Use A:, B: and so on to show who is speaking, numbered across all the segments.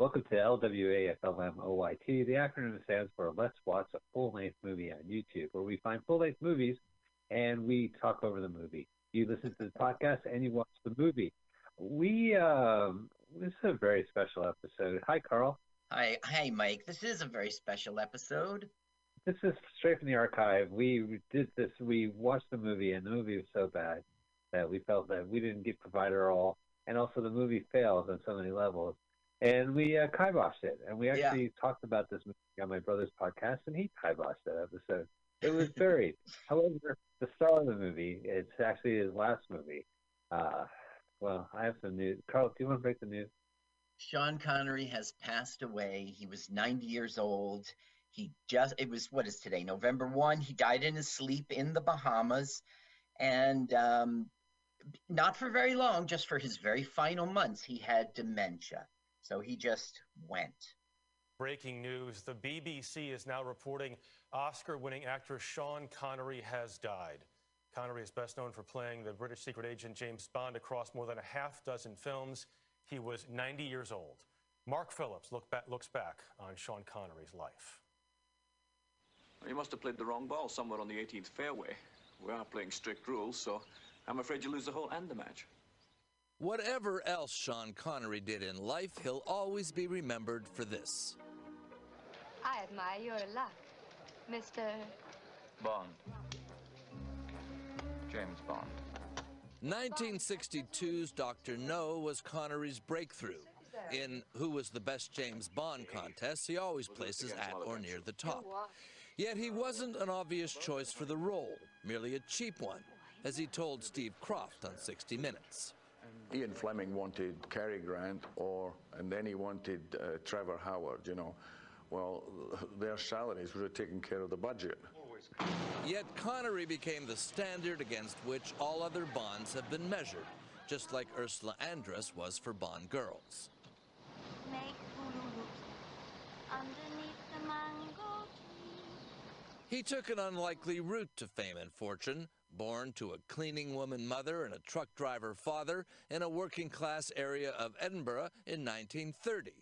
A: Welcome to LWAFLMOYT. The acronym stands for Let's Watch a Full Length Movie on YouTube, where we find full length movies and we talk over the movie. You listen to the podcast and you watch the movie. We um, this is a very special episode. Hi, Carl.
B: Hi, hi, Mike. This is a very special episode.
A: This is straight from the archive. We did this. We watched the movie, and the movie was so bad that we felt that we didn't get provided all, and also the movie fails on so many levels. And we uh, kiboshed it, and we actually yeah. talked about this movie on my brother's podcast, and he kiboshed that episode. It was buried. However, the star of the movie, it's actually his last movie. Uh, well, I have some news. Carl, do you want to break the news?
B: Sean Connery has passed away. He was 90 years old. He just, it was, what is today, November 1? He died in his sleep in the Bahamas. And um, not for very long, just for his very final months, he had dementia. So he just went.
C: Breaking news the BBC is now reporting Oscar winning actor Sean Connery has died. Connery is best known for playing the British secret agent James Bond across more than a half dozen films. He was 90 years old. Mark Phillips look back, looks back on Sean Connery's life.
D: You must have played the wrong ball somewhere on the 18th fairway. We are playing strict rules, so I'm afraid you lose the hole and the match.
E: Whatever else Sean Connery did in life, he'll always be remembered for this.
F: I admire your luck, Mr.
G: Bond. James Bond.
E: 1962's Dr. No was Connery's breakthrough. In Who Was the Best James Bond contest, he always places at or near the top. Yet he wasn't an obvious choice for the role, merely a cheap one, as he told Steve Kroft on 60 Minutes.
H: Ian Fleming wanted Cary Grant, or and then he wanted uh, Trevor Howard. You know, well, their salaries would have taken care of the budget.
E: Yet Connery became the standard against which all other Bonds have been measured, just like Ursula Andress was for Bond girls. He took an unlikely route to fame and fortune, born to a cleaning woman mother and a truck driver father in a working class area of Edinburgh in 1930.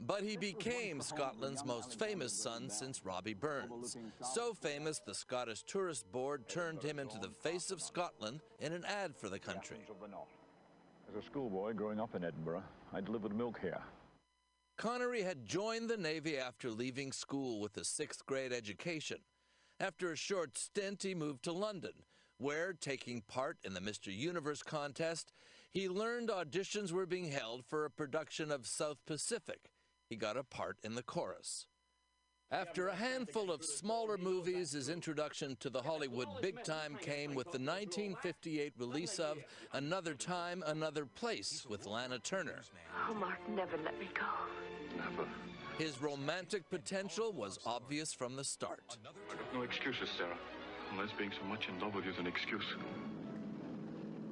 E: But he became Scotland's most famous son since Robbie Burns. So famous, the Scottish Tourist Board turned him into the face of Scotland in an ad for the country.
I: As a schoolboy growing up in Edinburgh, I delivered milk here.
E: Connery had joined the Navy after leaving school with a sixth grade education. After a short stint, he moved to London, where, taking part in the Mr. Universe contest, he learned auditions were being held for a production of South Pacific, he got a part in the chorus. After a handful of smaller movies, his introduction to the Hollywood big time came with the 1958 release of Another Time, Another Place with Lana Turner.
F: Oh, Mark, never let me go.
H: Never.
E: His romantic potential was obvious from the start.
J: I got no excuses, Sarah, unless being so much in love with you is an excuse.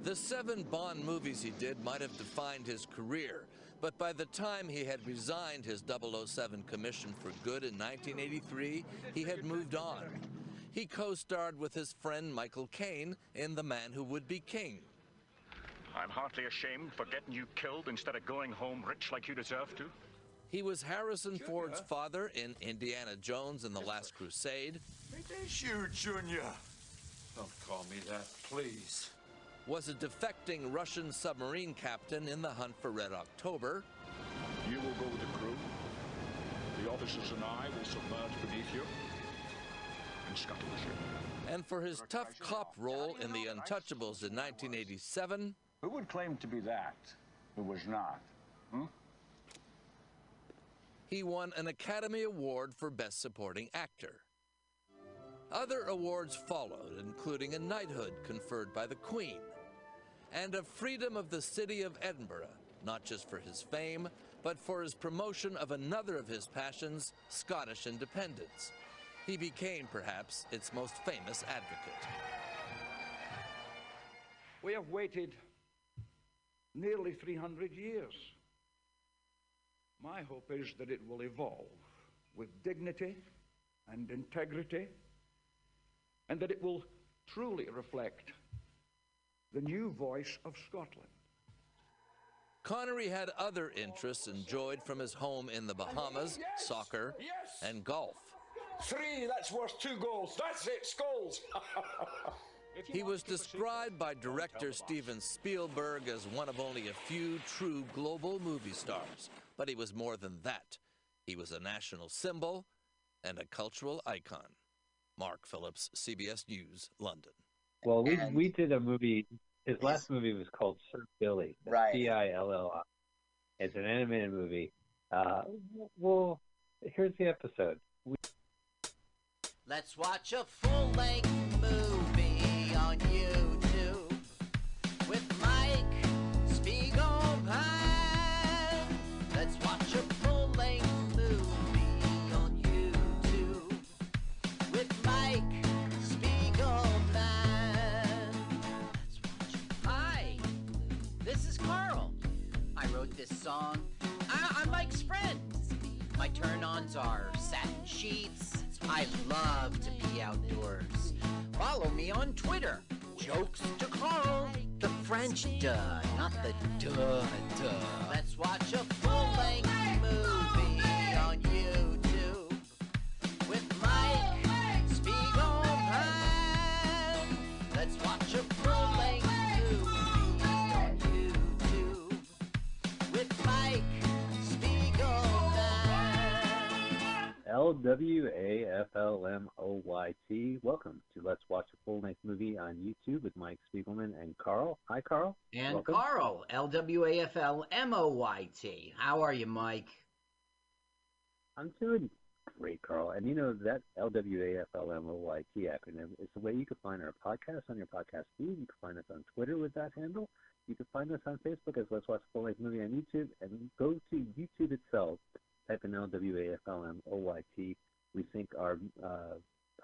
E: The seven Bond movies he did might have defined his career, but by the time he had resigned his 007 commission for good in 1983, he had moved on. He co-starred with his friend Michael Caine in The Man Who Would Be King.
J: I'm heartily ashamed for getting you killed instead of going home rich like you deserve to.
E: He was Harrison Junior. Ford's father in Indiana Jones and the Last Crusade.
K: It is you, Junior. Don't call me that, please
E: was a defecting Russian submarine captain in the hunt for Red October.
I: You will go with the crew. The officers and I will submerge beneath you and scuttle the ship.
E: And for his tough cop role in The Untouchables in 1987.
I: Who would claim to be that who was not? Hmm?
E: He won an Academy Award for Best Supporting Actor. Other awards followed, including a knighthood conferred by the Queen and a freedom of the city of Edinburgh, not just for his fame, but for his promotion of another of his passions, Scottish independence. He became, perhaps, its most famous advocate.
L: We have waited nearly 300 years. My hope is that it will evolve with dignity and integrity, and that it will truly reflect the new voice of Scotland.
E: Connery had other interests enjoyed from his home in the Bahamas
L: Yes,
E: soccer
L: yes.
E: and golf.
L: Three, that's worth two goals. That's it, skulls.
E: He was described by director Steven Spielberg as one of only a few true global movie stars. But he was more than that. He was a national symbol and a cultural icon. Mark Phillips, CBS News, London.
A: Well, we
B: And-
A: we did a movie. His last movie was called Sir Billy.
B: Right.
A: C I L L I. It's an animated movie. Uh, well, here's the episode. We,
M: Let's watch a full length movie on YouTube song. I- I'm Mike's friend. My turn-ons are satin sheets. I love to be outdoors. Follow me on Twitter. Jokes to Carl. The French duh, not the duh duh. Let's watch a full-length movie
A: L W A F L M O Y T. Welcome to Let's Watch a Full Length Movie on YouTube with Mike Spiegelman and Carl. Hi, Carl.
M: And
A: Welcome.
M: Carl, L W A F L M O Y T. How are you, Mike?
A: I'm doing great, Carl. And you know that L W A F L M O Y T acronym is the way you can find our podcast on your podcast feed. You can find us on Twitter with that handle. You can find us on Facebook as Let's Watch a Full Length Movie on YouTube. And go to YouTube itself, type in L W A F L M O Y T. We sync our uh,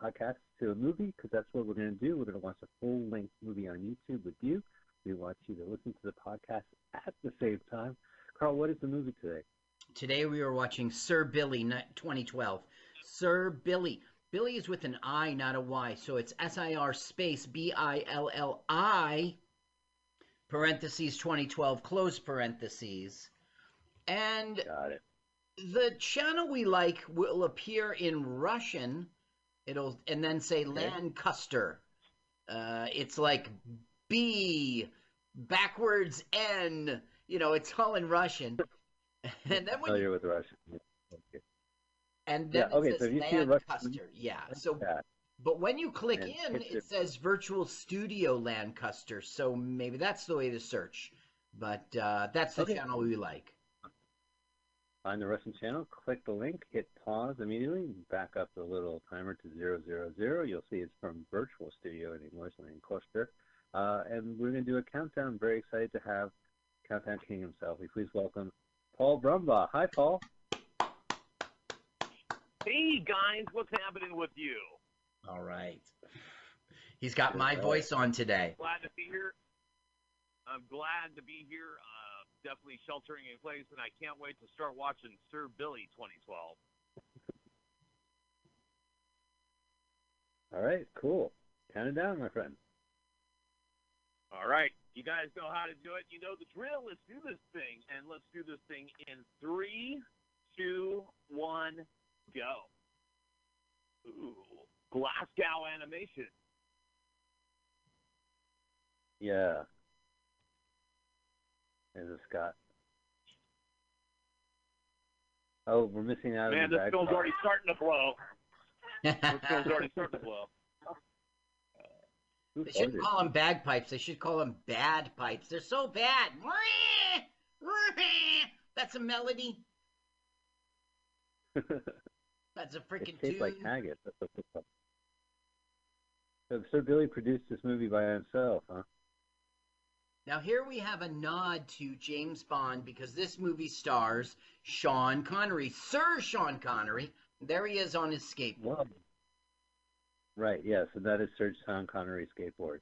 A: podcast to a movie because that's what we're going to do. We're going to watch a full length movie on YouTube with you. We want you to listen to the podcast at the same time. Carl, what is the movie today?
M: Today we are watching Sir Billy 2012. Sir Billy. Billy is with an I, not a Y. So it's S I R space B I L L I, parentheses 2012, close parentheses. And
A: Got it.
M: The channel we like will appear in Russian. It'll and then say Lancaster. Uh, it's like B backwards N. You know, it's all in Russian. and then when
A: Familiar with Russian. Okay.
M: and then
A: Yeah, okay,
M: it
A: so you see a Russian-
M: Lancaster. Yeah. So,
A: Yeah.
M: but when you click
A: And
M: in, it says Virtual Studio Lancaster. So maybe that's the way to search. But uh, that's the
A: Okay.
M: channel we like.
A: Find the Russian channel, click the link, hit pause immediately, and back up the little timer to zero zero zero. You'll see it's from Virtual Studio in English and Coaster. Uh, and we're going to do a countdown. I'm very excited to have Countdown King himself. We please welcome Paul Brumbaugh. Hi, Paul.
N: Hey guys, what's happening with you?
M: All right. He's got my voice on today.
N: Glad to be here. I'm glad to be here. Definitely sheltering in place, and I can't wait to start watching Sir Billy 2012.
A: All right, cool. Count it down, my friend.
N: All right, you guys know how to do it. You know the drill. Let's do this thing, and let's do this thing in three, two, one, go. Ooh, Glasgow animation.
A: Yeah. There's a Scott. Oh, we're missing out
N: Man,
A: on
N: this film's
A: bagpipe.
N: already starting to blow. This film's already starting to blow.
A: Who
M: They shouldn't
A: farted?
M: call them bagpipes. They should call them bad pipes. They're so bad. That's a melody. That's a freaking
A: It's shaped
M: tune.
A: like haggis. That's what it's called. So Sir Billy produced this movie by himself, huh?
M: Now here we have a nod to James Bond because this movie stars Sean Connery, Sir Sean Connery. There he is on his skateboard.
A: Wow. Right, yeah, so that is Sir Sean Connery skateboard.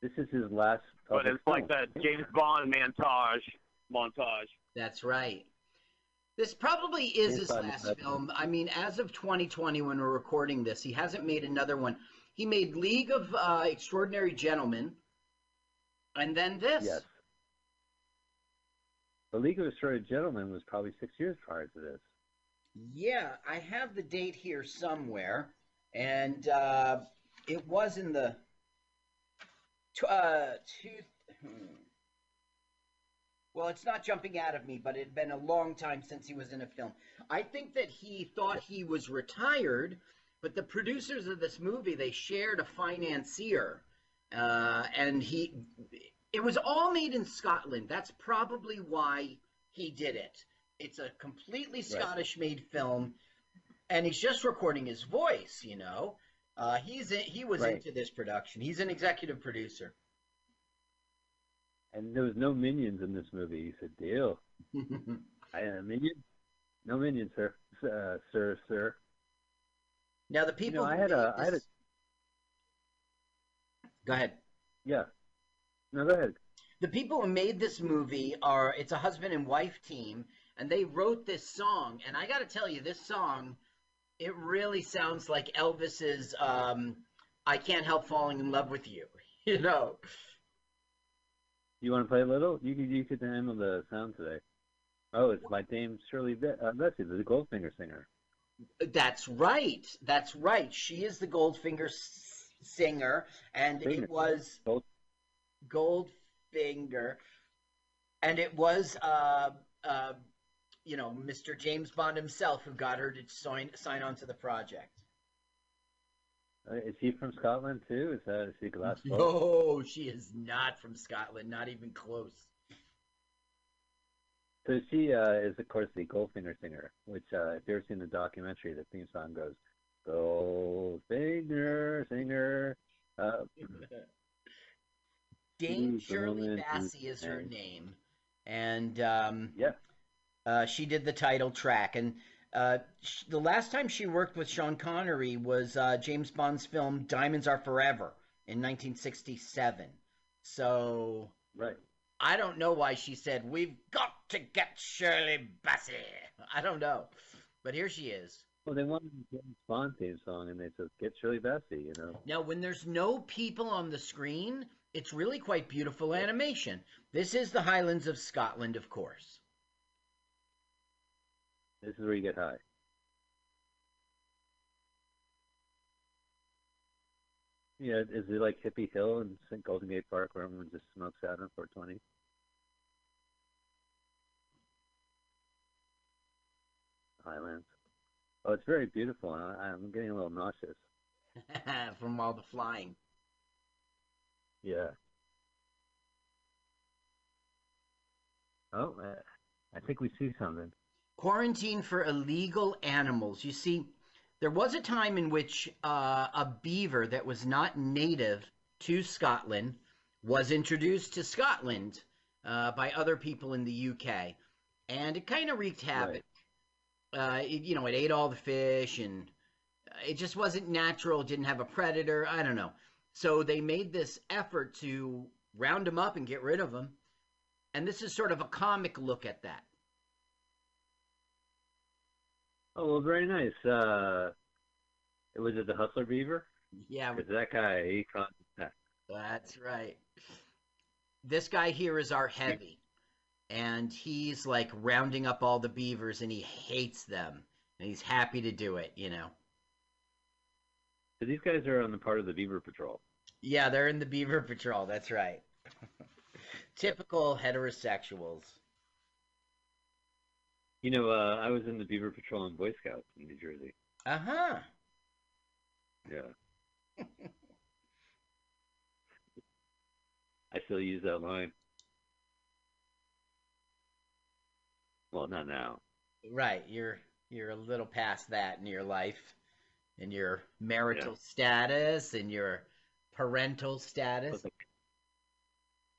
A: This is his last
N: But
A: public
N: it's like that James Bond montage. Montage.
M: That's right. This probably is his
A: Inside
M: last
A: that-
M: film. I mean, as of 2020, when we're recording this, he hasn't made another one. He made League of uh, Extraordinary Gentlemen, and then this.
A: Yes. The League of Assorted Gentlemen was probably six years prior to this.
M: Yeah, I have the date here somewhere, and uh, it was in the tw- uh, two. hmm. Well, it's not jumping out of me, but it had been a long time since he was in a film. I think that he thought he was retired, but the producers of this movie they shared a financier, uh, and he. It was all made in Scotland. That's probably why he did it. It's a completely Scottish-made film, and he's just recording his voice. You know, uh, he's in, he was
A: Right.
M: into this production. He's an executive producer.
A: And there was no minions in this movie. He said, "Deal." I a minion? No minions, sir. Uh, sir, sir.
M: Now the
A: You
M: people.
A: know, I had
M: made
A: a, I had a,
M: Go ahead.
A: yeah. No, go ahead.
M: The people who made this movie are it's a husband and wife team, and they wrote this song. And I got to tell you, this song, it really sounds like Elvis's um, "I Can't Help Falling in Love with You." You know,
A: You want to play a little? You could, you could handle the sound today. Oh, it's my Dame Shirley Be- uh, Bessie, the Goldfinger singer.
M: that's right. That's right. She is the Goldfinger s- singer, and
A: Singer.
M: it was
A: Gold-
M: Goldfinger, and it was uh, uh, you know Mr. James Bond himself who got her to sign sign on to the project.
A: Uh, is he from Scotland too? Is that is he Glasgow?
M: No, she is not from Scotland, not even close.
A: So she uh, is, of course, the Goldfinger singer. Which, uh, if you've ever seen the documentary, the theme song goes, "Goldfinger singer." Uh,
M: Dame
A: Who's
M: Shirley Bassey is her name, and um,
A: yeah,
M: uh, she did the title track. And uh, sh- the last time she worked with Sean Connery was uh, James Bond's film Diamonds Are Forever in 1967. So
A: right.
M: I don't know why she said we've got to get Shirley Bassey. I don't know, but here she is.
A: Well, they wanted the James Bond theme song, and they said, "Get Shirley Bassey," you know.
M: Now, when there's no people on the screen, it's really quite beautiful animation. This is the Highlands of Scotland, of course.
A: This is where you get high. Yeah, is it like Hippie Hill and St. Golden Gate Park where everyone just smokes out on 420? Highlands. Oh, it's very beautiful. I, I'm getting a little nauseous.
M: From all the flying.
A: Yeah. Oh, uh, I think we see something.
M: Quarantine for illegal animals. You see, there was a time in which uh, a beaver that was not native to Scotland was introduced to Scotland uh, by other people in the UK, and it kind of wreaked havoc. Uh, it, you know, it ate all the fish, and it just wasn't natural. It didn't have a predator. I don't know. So they made this effort to round them up and get rid of them, and this is sort of a comic look at that.
A: Oh, well, very nice. Uh, was it the Hustler Beaver?
M: Yeah,
A: Because that guy, he caused that.
M: That's right. This guy here is our heavy, and he's like rounding up all the beavers, and he hates them, and he's happy to do it. You know.
A: So these guys are on the part of the Beaver Patrol.
M: Yeah, they're in the Beaver Patrol. That's right. Typical heterosexuals.
A: You know, uh, I was in the Beaver Patrol and Boy Scouts in New Jersey.
M: Uh huh.
A: Yeah. I still use that line. Well, not now.
M: Right. You're you're a little past that in your life, in your marital status, and your parental status.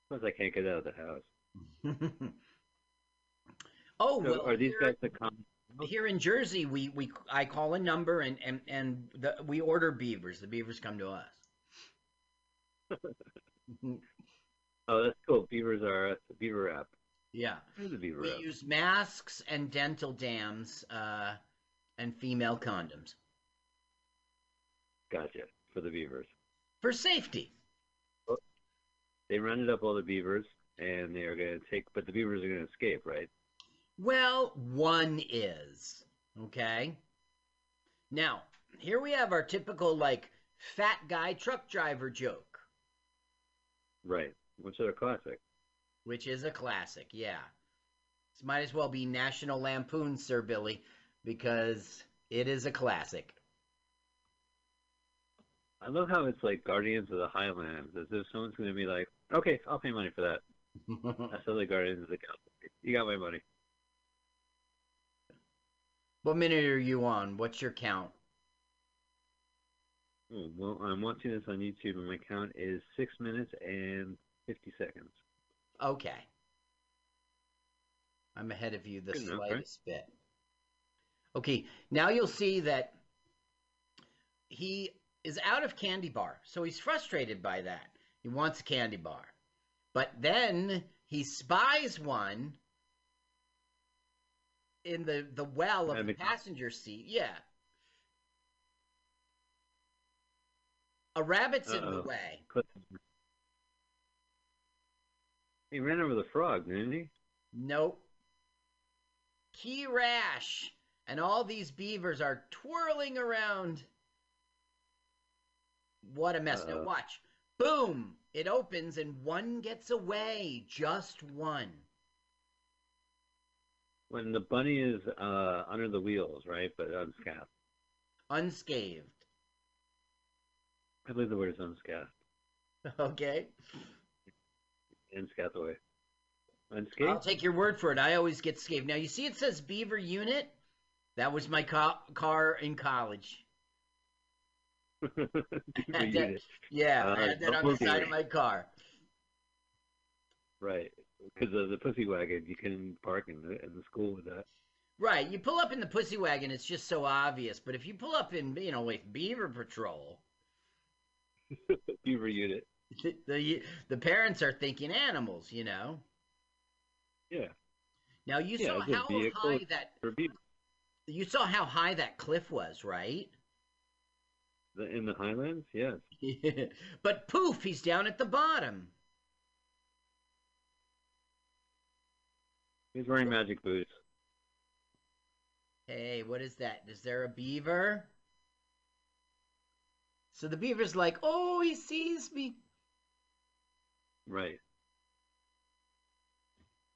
A: Because I can't get out of the house.
M: Oh,
A: So
M: well,
A: are these guys the com-
M: Here in Jersey, we, we I call a number and and and the, we order beavers. The beavers come to us.
A: Oh, that's cool. Beavers are Beaver app.
M: Yeah,
A: Beaver
M: we
A: app.
M: use masks and dental dams uh, and female condoms
A: Gotcha. For the beavers.
M: for safety.
A: They rounded up all the beavers, and they are going to take, but the beavers are going to escape, right?
M: Well, one is. Okay. Now, here we have our typical, like, fat guy truck driver joke,
A: Right. Which are a classic.
M: which is a classic, yeah. This might as well be National Lampoon, Sir Billy, because it is a classic.
A: I love how it's like Guardians of the Highlands, as if someone's going to be like, "Okay, I'll pay money for that." That's how the Guardians of the Galaxy. You got my money.
M: What minute are you on? What's your count?
A: Oh, well, I'm watching this on YouTube, and my count is six minutes and fifty seconds.
M: Okay. I'm ahead of you the
A: Good enough, right?
M: slightest bit. Okay, now you'll see that he is out of candy bar, so he's frustrated by that. He wants a candy bar. But then he spies one in the, the well of the passenger seat. Yeah. A rabbit's in the way.
A: He ran over the frog, didn't he?
M: Nope. Key rash. And all these beavers are twirling around. What a mess. Now
A: Uh-oh.
M: watch. Boom! It opens and one gets away. Just one.
A: When the bunny is uh, under the wheels, right, but unscathed.
M: Unscathed.
A: I believe the word is unscathed.
M: Okay?
A: Unscathed away. Unscathed.
M: I'll take your word for it. I always get scathed. Now you see it says beaver unit? That was my ca- car in college. That- yeah,
A: Uh,
M: I had that on the side
A: beaver.
M: of my car.
A: Right. Because of the pussy wagon, you can park in the, in the school with that.
M: Right, you pull up in the pussy wagon, it's just so obvious. But if you pull up in, you know, with Beaver Patrol,
A: Beaver unit.
M: the, the the parents are thinking animals, you know.
A: Yeah.
M: Now you
A: Yeah,
M: saw how high that you saw how high that cliff was, right?
A: The, in the Highlands, yes.
M: but poof, he's down at the bottom.
A: He's wearing magic boots.
M: Hey, what is that? Is there a beaver? So the beaver's like, "Oh, he sees me."
A: Right.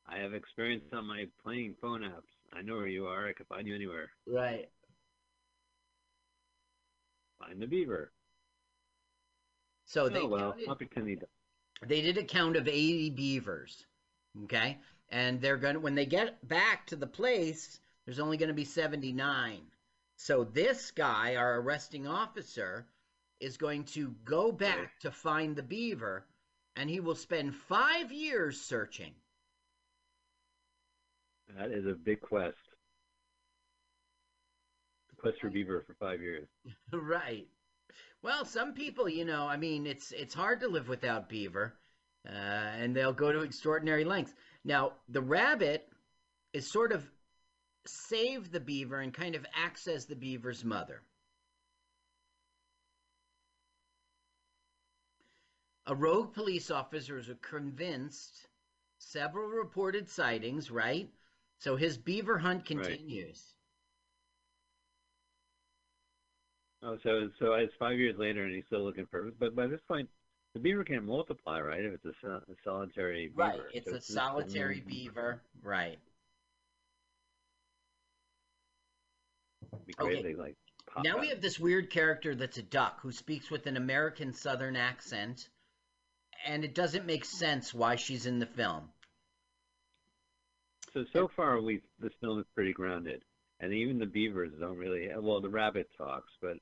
A: I have experience on my playing phone apps. I know where you are. I can find you anywhere.
M: Right.
A: Find the beaver.
M: So oh, they
A: oh well,
M: counted-
A: I'll pretend he does.
M: they did a count of 80 beavers okay and they're going to when they get back to the place there's only going to be 79 so this guy our arresting officer is going to go back to find the beaver and he will spend five years searching
A: That is a big quest. Quest for beaver for five years.
M: right. Well some people you know i mean it's it's hard to live without beaver uh, and they'll go to extraordinary lengths. Now the rabbit is sort of save the beaver and kind of acts as the beaver's mother. A rogue police officer is convinced several reported sightings right? So his beaver hunt
A: Right.
M: continues
A: Oh, so so it's five years later and he's still looking for. But by this point, the beaver can't multiply, right? If it's a, a solitary beaver.
M: Right, it's
A: So
M: a
A: just-
M: solitary beaver. Right.
A: It'd be great
M: Okay.
A: they like. Pop
M: Now
A: out.
M: we have this weird character that's a duck who speaks with an American Southern accent, and it doesn't make sense why she's in the film.
A: So so far, we this film is pretty grounded, and even the beavers don't really. Well, the rabbit talks, but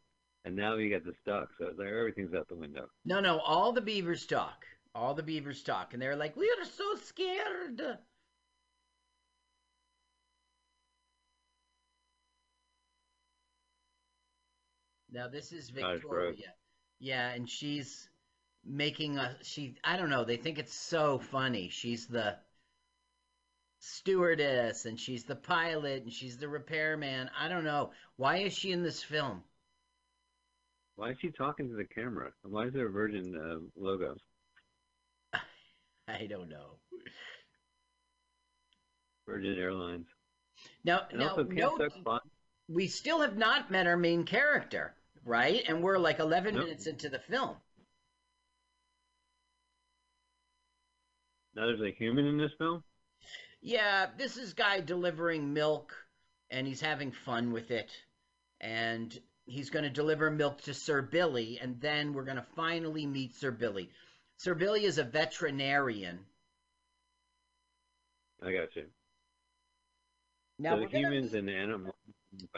A: and now you got the stock. so it's like everything's out the window.
M: No, no, all the beavers talk. All the beavers talk, and they're like, "We are so scared." Now this is Victoria. Yeah, and she's making a she I don't know, they think it's so funny. She's the stewardess and she's the pilot and she's the repairman. I don't know. Why is she in this film?
A: Why is she talking to the camera? And Why is there a Virgin uh, logo?
M: I don't know.
A: Virgin Airlines.
M: Now,
A: And
M: now, no,
A: Can't Stop Fun.
M: we still have not met our main character, right? And we're like 11
A: Nope.
M: minutes into the film.
A: Now there's a human in this film.
M: Yeah, this is guy delivering milk, and he's having fun with it, and he's going to deliver milk to Sir Billy, and then we're going to finally meet Sir Billy. Sir Billy is a veterinarian.
A: I got you.
M: Now
A: so
M: we're
A: the
M: gonna
A: humans and animals.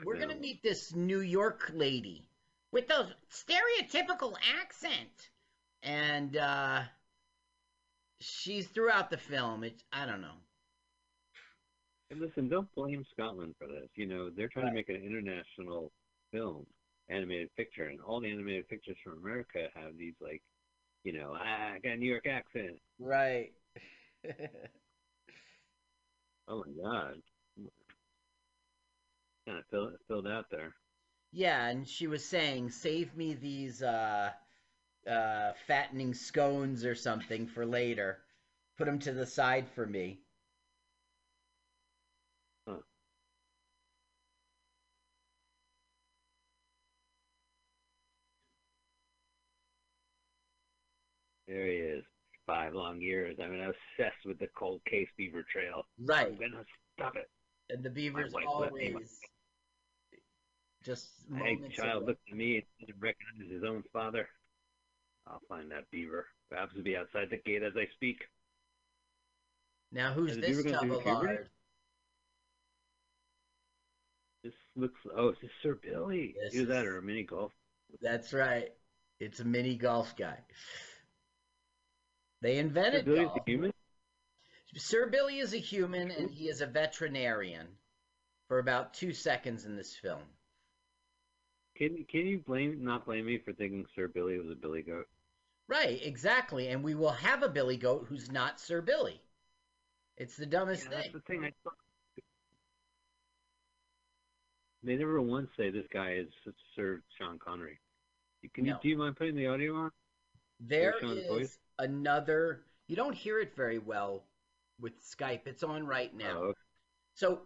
M: We're going to meet this New York lady with those stereotypical accent. And uh she's throughout the film. It's I don't know.
A: And listen, don't blame Scotland for this. You know, they're trying to make an international film, animated picture, and all the animated pictures from America have these like, you know, ah, I got a New York accent.
M: Right.
A: Oh my god. Kind of filled, filled out there.
M: yeah, and she was saying, "Save me these uh uh fattening scones or something for later. Put them to the side for me."
A: There he is. Five long years. I mean, I was obsessed with the cold case beaver trail.
M: Right.
A: I'm gonna stop it.
M: And the beavers
A: wife let me-
M: always just
A: Hey,
M: moments
A: child
M: of-
A: looked at me and didn't recognize his own father. I'll find that beaver. Perhaps he'll be outside the gate as I speak.
M: Now who's
A: Is
M: this
A: beaver gonna do puberty?
M: Tubblard?
A: This looks. Oh, is this Sir Billy?
M: This
A: Either that
M: is-
A: or a mini golf.
M: That's right. It's a mini golf guy. They
A: Sir
M: invented
A: Billy's
M: golf.
A: a human.
M: Sir Billy is a human and he is a veterinarian for about two seconds in this film.
A: Can can you blame not blame me for thinking Sir Billy was a billy goat?
M: Right, exactly. And we will have a Billy Goat who's not Sir Billy. It's the dumbest
A: Yeah, that's
M: thing.
A: the thing. I thought. They never once say this guy is Sir Sean Connery. Can you do you mind putting the audio on?
M: There is
A: voice?
M: Another. You don't hear it very well with Skype. It's on right now.
A: Oh.
M: So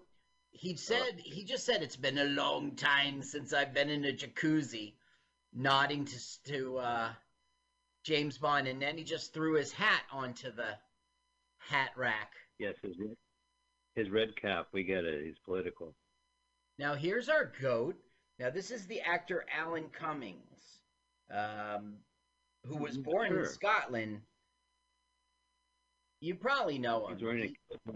M: he said he just said it's been a long time since I've been in a jacuzzi, nodding to to uh, James Bond, and then he just threw his hat onto the hat rack.
A: Yes, his his red cap. We get it. He's political.
M: Now here's our goat. Now this is the actor Alan Cummings, um, who was born in Scotland. You probably know him.
A: He's wearing a,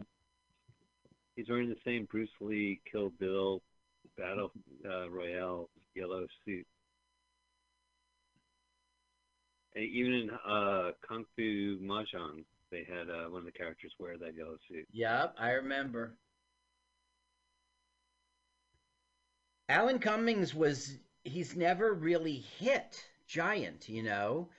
A: he's wearing the same Bruce Lee Kill Bill Battle uh, Royale yellow suit. And even in uh, Kung Fu Mahjong, they had uh, one of the characters wear that yellow suit.
M: Yep, I remember. Alan Cummings was he's never really hit giant, you know.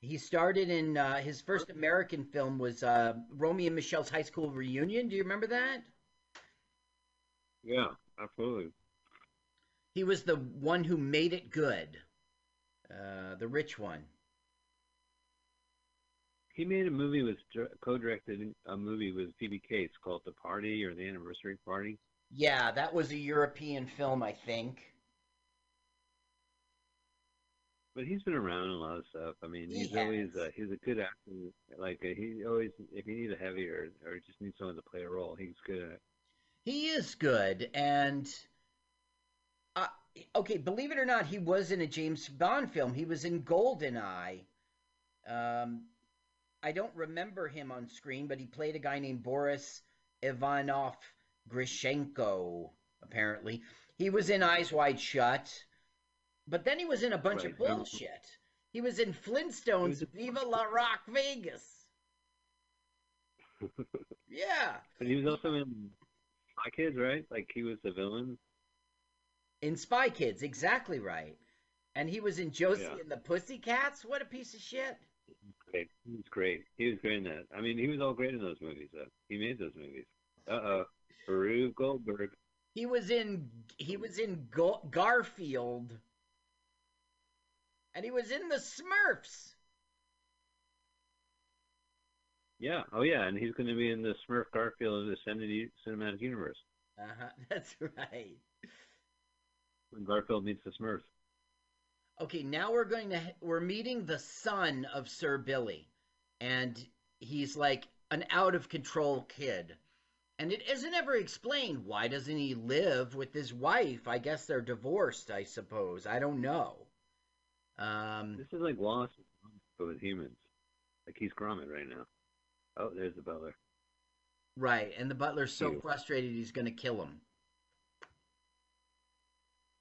M: He started in uh, his first American film was uh, Romeo and Michelle's high school reunion. Do you remember that?
A: Yeah, absolutely.
M: He was the one who made it good, uh, the rich one.
A: He made a movie with co-directed a movie with Phoebe Cates called The Party or The Anniversary Party.
M: Yeah, that was a European film, I think.
A: But he's been around a lot of stuff. I mean,
M: He
A: he's always uh, he's a good actor. Like uh, he always, if you need a heavier or just need someone to play a role, he's good at. it.
M: He is good, and uh, okay, believe it or not, he was in a James Bond film. He was in Goldeneye. Um, I don't remember him on screen, but he played a guy named Boris Ivanov Grishenko. Apparently, he was in Eyes Wide Shut, but then he was in a bunch of bullshit. He was in Flintstones Viva La Rock Vegas. Yeah.
A: But he was also in Spy Kids, right? Like he was the villain.
M: In Spy Kids, exactly right. And he was in Josie
A: Yeah.
M: and the Pussycats. What a piece of shit.
A: Great. He was great. He was great in that. I mean, he was all great in those movies. Though. He made those movies. Uh oh, Rube Goldberg.
M: He was in he was in Go- Garfield. And he was in the Smurfs.
A: Yeah. Oh, yeah. And he's going to be in the Smurf Garfield of the Cinematic Universe
M: Uh huh. That's right.
A: when Garfield meets the Smurfs.
M: Okay, now we're going to we're meeting the son of Sir Billy, and he's like an out of control kid. And it isn't ever explained why doesn't he live with his wife? I guess they're divorced, I suppose. I don't know. Um,
A: This is like Lost, but with humans. Like he's Gromit right now. Oh, there's the butler.
M: right, and the butler's so frustrated he's going to kill him.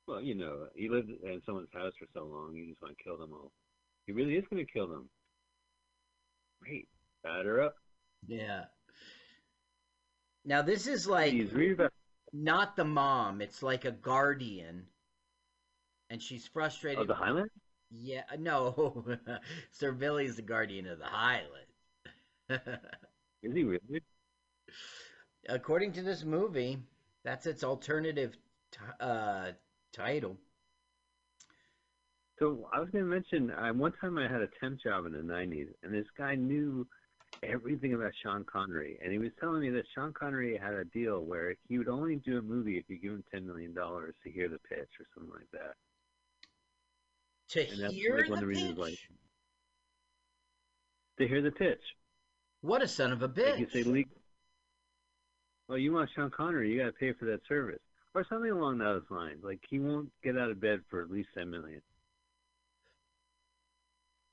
A: Well, you know, he lived in someone's house for so long, you just want to kill them all. He really is going to kill them. Great. Batter up.
M: Yeah. Now this is like
A: about
M: not the mom, it's like a guardian. And she's frustrated.
A: oh, the Highland?
M: Yeah, no. Sir Billy's the guardian of the Highland.
A: Is he really?
M: According to this movie, that's its alternative t- uh, title.
A: So I was going to mention, I, one time I had a temp job in the 90s, and this guy knew everything about Sean Connery. And he was telling me that Sean Connery had a deal where he would only do a movie if you give him $10 million to hear the pitch or something like that.
M: To
A: And that's
M: hear
A: like one
M: the
A: of the reasons
M: pitch?
A: why. To hear the pitch.
M: What a son of a
A: Like
M: bitch.
A: you say, legal. Well, you want Sean Connery, you got to pay for that service, or something along those lines. Like he won't get out of bed for at least ten million.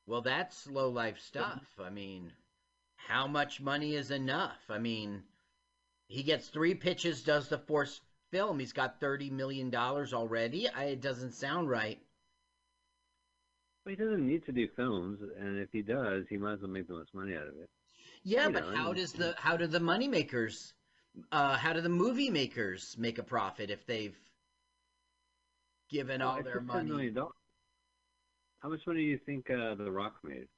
M: Well, that's low life stuff. I mean, how much money is enough? I mean, he gets three pitches, does the force film. He's got $30 million already. I, it doesn't sound right.
A: But he doesn't need to do films, and if he does, he might as well make the most money out of it.
M: Yeah,
A: You
M: but
A: know,
M: how does the how do the money makers uh how do the movie makers make a profit if they've given
A: Well,
M: all their money?
A: million dollars. How much money do you think uh, The Rock made?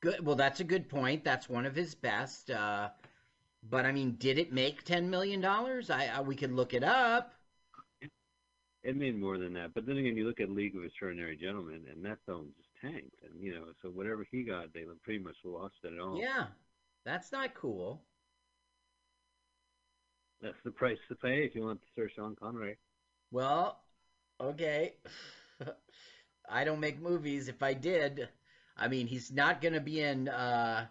M: Good. Well, that's a good point. That's one of his best. Uh, but I mean, did it make ten million dollars? I, I we could look it up.
A: It made more than that. But then again, you look at League of Extraordinary Gentlemen, and that film just tanked. And you know, so whatever he got, they pretty much lost it all.
M: Yeah, that's not cool.
A: That's the price to pay if you want to Sir Sean Connery.
M: Well, okay. I don't make movies. If I did, I mean, he's not going to be in. Uh,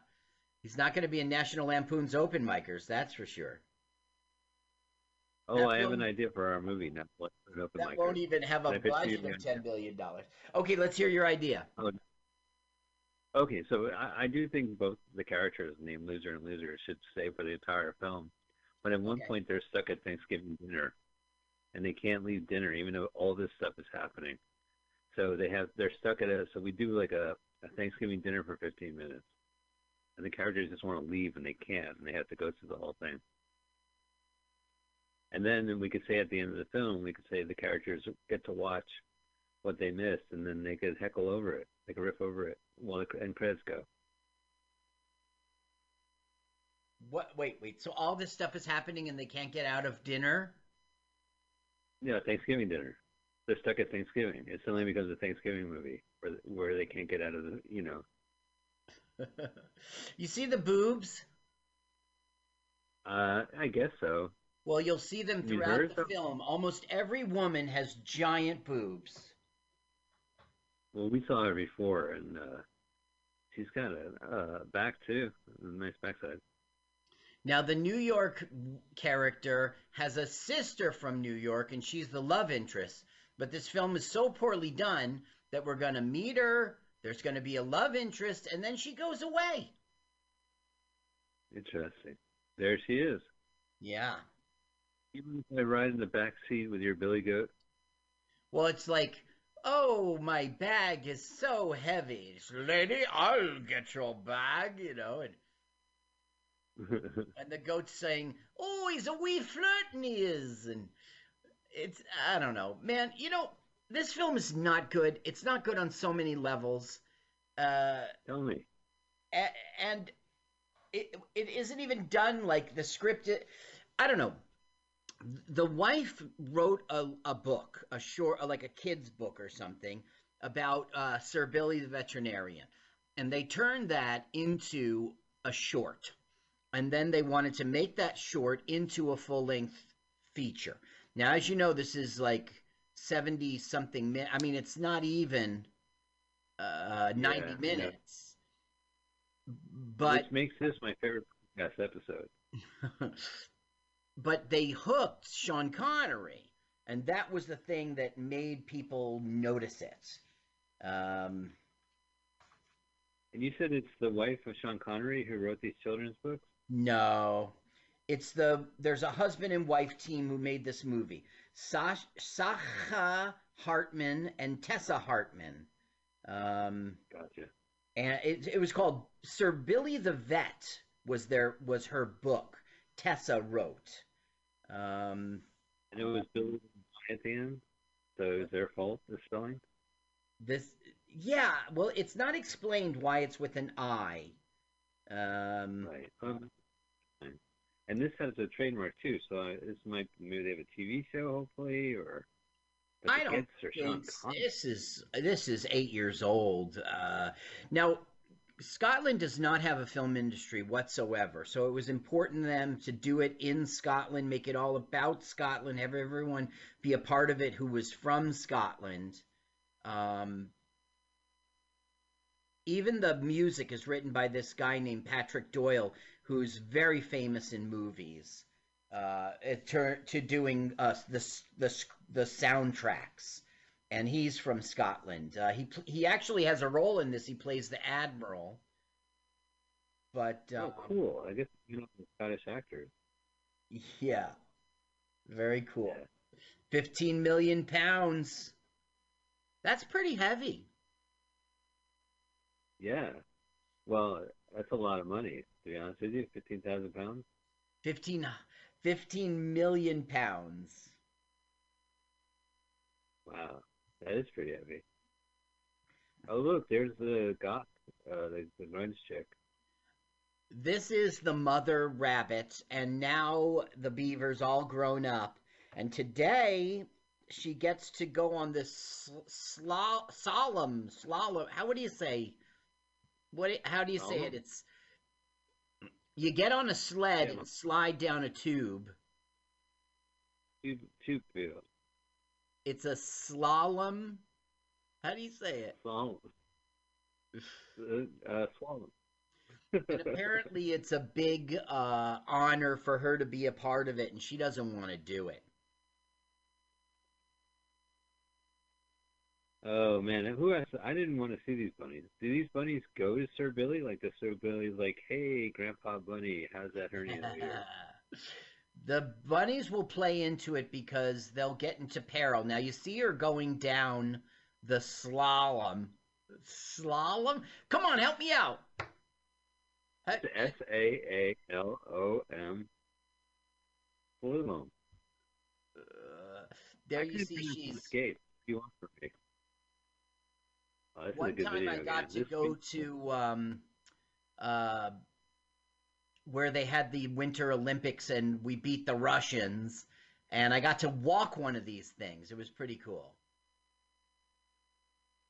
M: he's not going to be in National Lampoon's Open Micers. That's for sure.
A: Oh,
M: That
A: I have an idea for our movie now. Let's put it up in
M: That
A: my
M: won't even have
A: a
M: a
A: I pitch you
M: budget of ten million dollars. Okay, let's hear your idea.
A: Oh, Okay, so I, I do think both the characters named Loser and Loser should stay for the entire film. But at one
M: Okay.
A: point, they're stuck at Thanksgiving dinner, and they can't leave dinner even though all this stuff is happening. So they have they're stuck at a. So we do like a, a Thanksgiving dinner for 15 minutes, and the characters just want to leave and they can't, and they have to go through the whole thing. And then we could say at the end of the film, we could say the characters get to watch what they missed, and then they could heckle over it, they could riff over it while the end credits go.
M: What? Wait, wait. So all this stuff is happening, and they can't get out of dinner.
A: Yeah, Thanksgiving dinner. They're stuck at Thanksgiving. It's only because of the Thanksgiving movie where where they can't get out of the you know.
M: you see the boobs?
A: Uh, I guess so.
M: Well, you'll see them throughout the
A: them?
M: film. Almost every woman has giant boobs.
A: Well, we saw her before, and uh, she's got a uh, back too, a nice backside.
M: Now, the New York character has a sister from New York, and she's the love interest. But this film is so poorly done that we're going to meet her. There's going to be a love interest, and then she goes away.
A: Interesting. There she is.
M: Yeah.
A: Even if I ride in the back seat with your Billy Goat.
M: Well, it's like, oh, my bag is so heavy. It's, Lady, I'll get your bag, you know. And, and the goat's saying, oh, he's a wee flirt, and he is. And it's, I don't know. Man, you know, this film is not good. It's not good on so many levels. Uh,
A: Tell me.
M: and it it isn't even done like the script. I don't know. The wife wrote a, a book, a short, like a kid's book or something, about uh, Sir Billy the veterinarian, and they turned that into a short, and then they wanted to make that short into a full length feature. Now, as you know, this is like seventy something. Mi- I mean, it's not even uh, ninety
A: Yeah, yeah.
M: minutes. But
A: which makes this my favorite podcast episode.
M: but they hooked Sean Connery, and that was the thing that made people notice it. Um,
A: And you said it's the wife of Sean Connery who wrote these children's books.
M: no, it's the there's a husband and wife team who made this movie. Sash, Sascha Hartmann and Tessa Hartmann. Um,
A: Gotcha.
M: and it, it was called Sir Billy the Vet was there was her book. Tessa wrote. Um,
A: And it was Billy at the end, so it was their fault the spelling.
M: This, yeah. Well, it's not explained why it's with an I. Um,
A: Right. Um, and this has a trademark too, so this might maybe they have a TV show, hopefully, or.
M: I don't
A: kids are Sean
M: think this is this is eight years old. Uh, now, Scotland does not have a film industry whatsoever, so it was important to them to do it in Scotland, make it all about Scotland, have everyone be a part of it who was from Scotland. Um, even the music is written by this guy named Patrick Doyle, who's very famous in movies. Uh, tur- to doing uh, the the the soundtracks, and he's from Scotland. Uh, he he actually has a role in this. He plays the admiral. But uh,
A: Oh, cool! I guess you know the Scottish actors.
M: yeah, very cool. Fifteen million pounds. That's pretty heavy.
A: Yeah. Well, that's a lot of money. To be honest with you, fifteen thousand pounds.
M: 15, 15 million pounds.
A: Wow, that is pretty heavy. Oh look, there's the goth, uh, the, the grunge chick.
M: This is the mother rabbit, and now the beaver's all grown up. And today she gets to go on this sl- solemn slalom. How would you say? What? How do you say it? It's you get on a sled
A: Yeah.
M: and slide down a tube.
A: Tube, tube field.
M: It's a slalom. How do you say it?
A: Slalom. Uh, uh, slalom.
M: And apparently, it's a big uh, honor for her to be a part of it, and she doesn't want to do it.
A: Oh man, who else? I didn't want to see these bunnies. Do these bunnies go to Sir Billy? Like the Sir Billy's like, "Hey, Grandpa Bunny, how's that hernia here?"
M: The bunnies will play into it because they'll get into peril. Now you see her going down the slalom. Slalom? Come on, help me out.
A: S A A L O M. Slalom.
M: Uh, there you see she's.
A: Escape. You want for me? Oh, this is a
M: One time
A: video
M: I got to
A: This
M: go to um, uh, where they had the Winter Olympics and we beat the Russians, and I got to walk one of these things. It was pretty cool.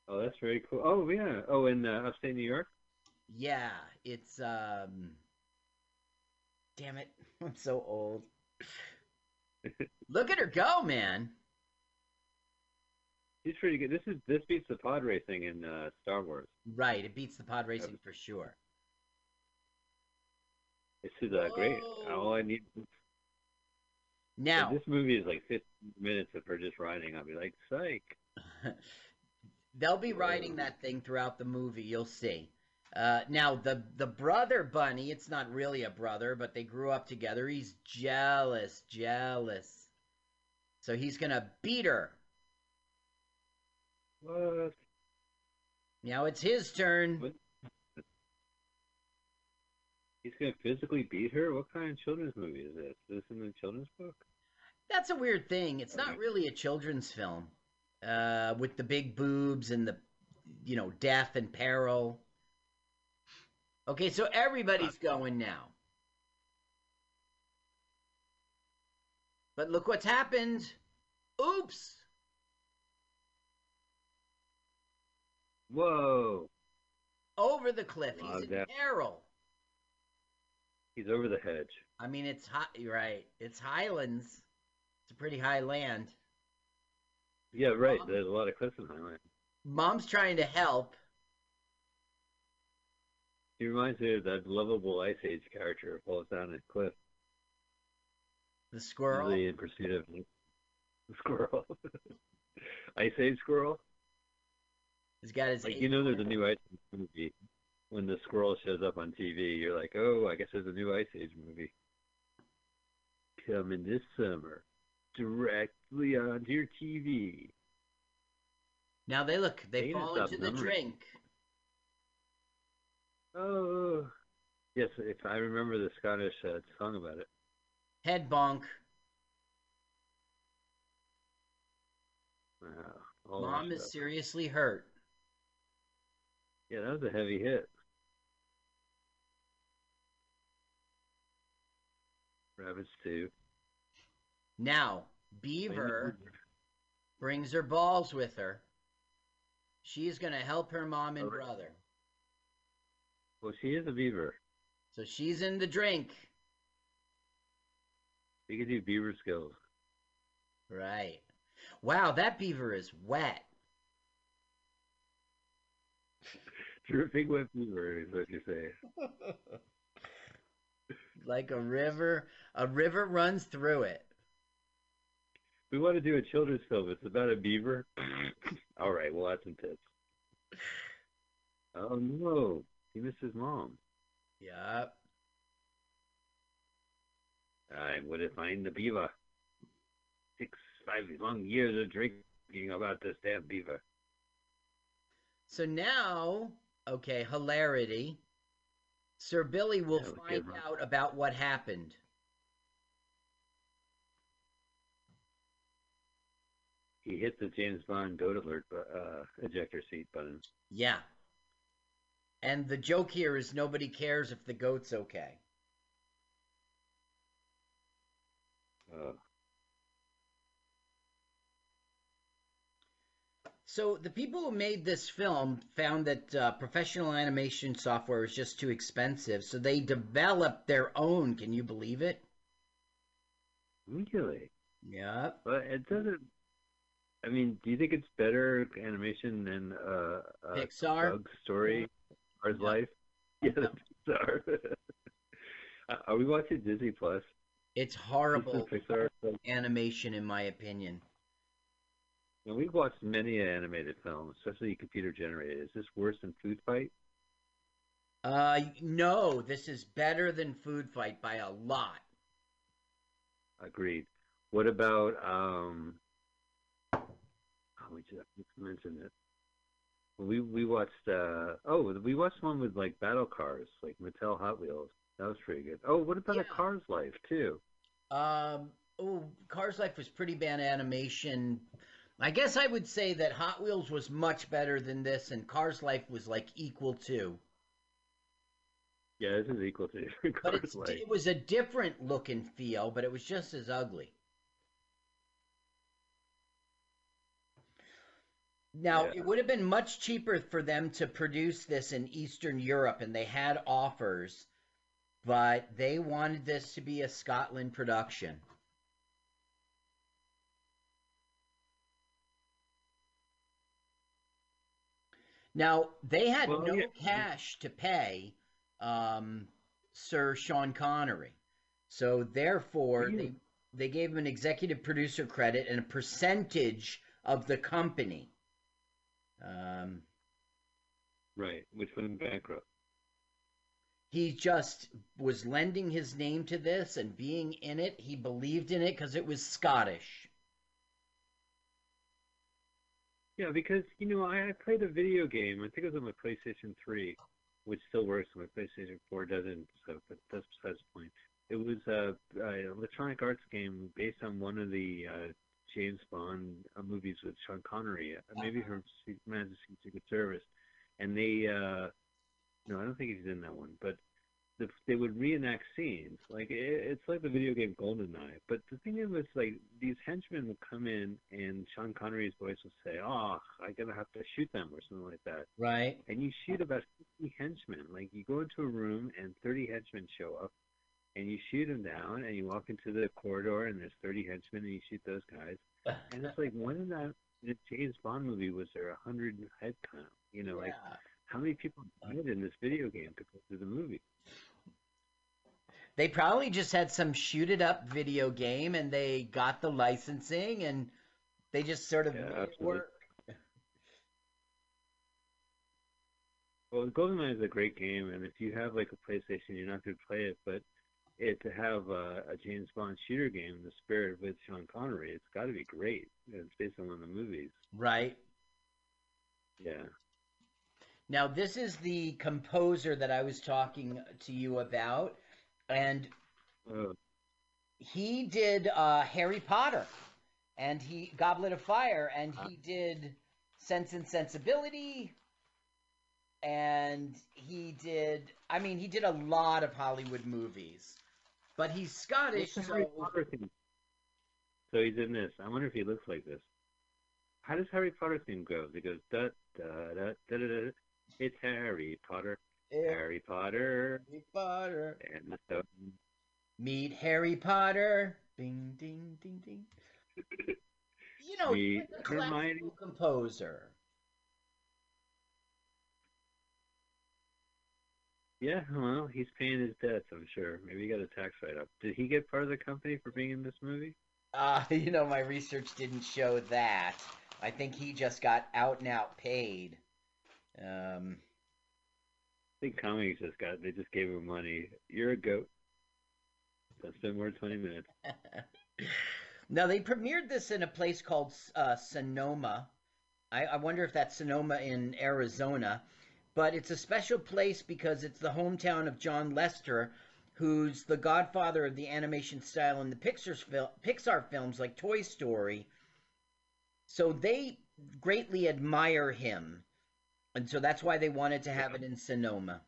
A: Oh, that's very cool. Oh yeah. Oh, in uh, upstate New York.
M: Yeah, it's um Damn it. I'm so old. Look at her go, man.
A: She's pretty good. This is this beats the pod racing in uh, Star Wars.
M: Right, it beats the pod racing for sure.
A: This is uh, great. All I need.
M: Now,
A: If this movie is like 15 minutes of her just riding. I'll be like, psych.
M: they'll be riding that thing throughout the movie, you'll see. Uh, now the the brother bunny, it's not really a brother, but they grew up together. He's jealous, jealous. So he's gonna beat her.
A: What?
M: Now it's his turn.
A: He's gonna physically beat her? What kind of children's movie is this? Is this in the children's book?
M: That's a weird thing. It's not really a children's film. Uh, with the big boobs and the, you know, death and peril. Okay, so everybody's going now. But look what's happened. Oops.
A: Whoa!
M: Over the cliff. He's in
A: that-
M: peril.
A: He's over the hedge.
M: I mean, it's hot. Right. It's highlands. It's a pretty high land.
A: Yeah, right. There's a lot of cliffs in Highland.
M: Mom's trying to help.
A: He reminds me of that lovable Ice Age character who falls down a cliff.
M: The squirrel.
A: Usually in pursuit of the squirrel. Ice Age squirrel.
M: He's got his.
A: Like you know, there's a new Ice Age movie. When the squirrel shows up on TV, you're like, oh, I guess there's a new Ice Age movie coming this summer, directly onto your TV.
M: Now they look. They
A: it
M: fall into the
A: memory?
M: drink.
A: Oh, yes. If I remember the Scottish uh, song about it.
M: Head bonk.
A: Wow.
M: Mom is seriously hurt.
A: Yeah, that was a heavy hit. Rabbits too.
M: Now Beaver brings her balls with her. She's gonna help her mom and brother.
A: Well, she is a beaver.
M: So she's in the drink.
A: She can do beaver skills.
M: Right. Wow, that beaver is wet.
A: Terrific wet beaver is what you say.
M: Like a river. A river runs through it.
A: We want to do a children's film. It's about a beaver. All right, we'll add some tips. Oh no, he missed his mom.
M: Yup.
A: I would have find the beaver. Six, five long years of drinking about this damn beaver.
M: So now, okay, hilarity. Sir Billy will
A: Yeah,
M: find out about what happened.
A: He hit the James Bond goat alert uh, ejector seat button.
M: Yeah. And the joke here is nobody cares if the goat's okay.
A: Uh,
M: So the people who made this film found that uh, professional animation software was just too expensive, so they developed their own. Can you believe it?
A: really?
M: Yeah.
A: But it doesn't. I mean, do you think it's better animation than uh, uh
M: Pixar?
A: Bug Story, Ours Life? Yeah, that's Pixar. Uh, Are we watching Disney Plus?
M: It's horrible
A: Pixar.
M: Animation, in my opinion.
A: and we've watched many animated films, especially computer generated. Is this worse than Food Fight?
M: Uh, no, this is better than Food Fight by a lot.
A: Agreed. What about um? We just mentioned it. We we watched uh oh we watched one with like battle cars like Mattel Hot Wheels. That was pretty good. Oh, what about a Cars Life too?
M: Um, oh, Cars Life was pretty bad animation. I guess I would say that Hot Wheels was much better than this, and Cars Life was like equal to.
A: Yeah, this is equal to
M: But
A: Cars
M: it's,
A: Life.
M: it was a different look and feel, but it was just as ugly. Now,
A: Yeah.
M: it would have been much cheaper for them to produce this in Eastern Europe, and they had offers, but they wanted this to be a Scotland production. Now, they had
A: Well,
M: no
A: yeah.
M: cash to pay um, Sir Sean Connery. So, therefore, they, they gave him an executive producer credit and a percentage of the company. Um,
A: Right, which went bankrupt.
M: he just was lending his name to this and being in it. He believed in it because it was Scottish.
A: Yeah, because you know I, I played a video game. I think it was on my PlayStation 3, which still works. My PlayStation 4 doesn't. So, but that's besides the point. It was a, a electronic arts game based on one of the uh, James Bond uh, movies with Sean Connery. Uh, maybe her Se- Secret Service, and they. Uh, no, I don't think he's in that one. But the, they would reenact scenes. Like it, it's like the video game GoldenEye. But the thing is, like these henchmen would come in, and Sean Connery's voice would say, "Oh, I'm gonna have to shoot them" or something like that.
M: Right.
A: And you shoot about 50 henchmen. Like you go into a room, and 30 henchmen show up, and you shoot them down, and you walk into the corridor, and there's 30 henchmen, and you shoot those guys. and it's like, when in that in a James Bond movie was there a hundred head count? You know, like how many people died in this video game because of the movie?
M: They probably just had some shoot it up video game and they got the licensing and they just sort of
A: Yeah,
M: made it
A: absolutely.
M: work.
A: Well, GoldenEye is a great game, and if you have like a PlayStation, you're not going to play it. But it to have a, a James Bond shooter game, in The Spirit with Sean Connery, it's got to be great. It's based on one of the movies.
M: Right.
A: Yeah.
M: Now this is the composer that I was talking to you about and
A: Oh,
M: he did uh, Harry Potter and he Goblet of Fire and he did Sense and Sensibility and he did I mean he did a lot of Hollywood movies. But he's Scottish,
A: What's the Harry
M: so
A: So he's in this. I wonder if he looks like this. How does Harry Potter theme go? It goes da da da da da. da. It's Harry Potter. Harry Potter.
M: Harry Potter.
A: And the stone.
M: Meet Harry Potter. Ding ding ding ding. You know, he's
A: Meet
M: a classical
A: Hermione.
M: composer.
A: Yeah, well, he's paying his debts, I'm sure. Maybe he got a tax write-up. Did he get part of the company for being in this movie?
M: Uh, you know, my research didn't show that. I think he just got out and out paid. Um,
A: I think comics just got, they just gave him money. You're a goat. Don't spend more than 20 minutes.
M: now they premiered this in a place called uh, Sonoma. I, I wonder if that's Sonoma in Arizona, but it's a special place because it's the hometown of John Lasseter, who's the godfather of the animation style in the Pixar, Pixar films like Toy Story. So they greatly admire him, and so that's why they wanted to have it in Sonoma.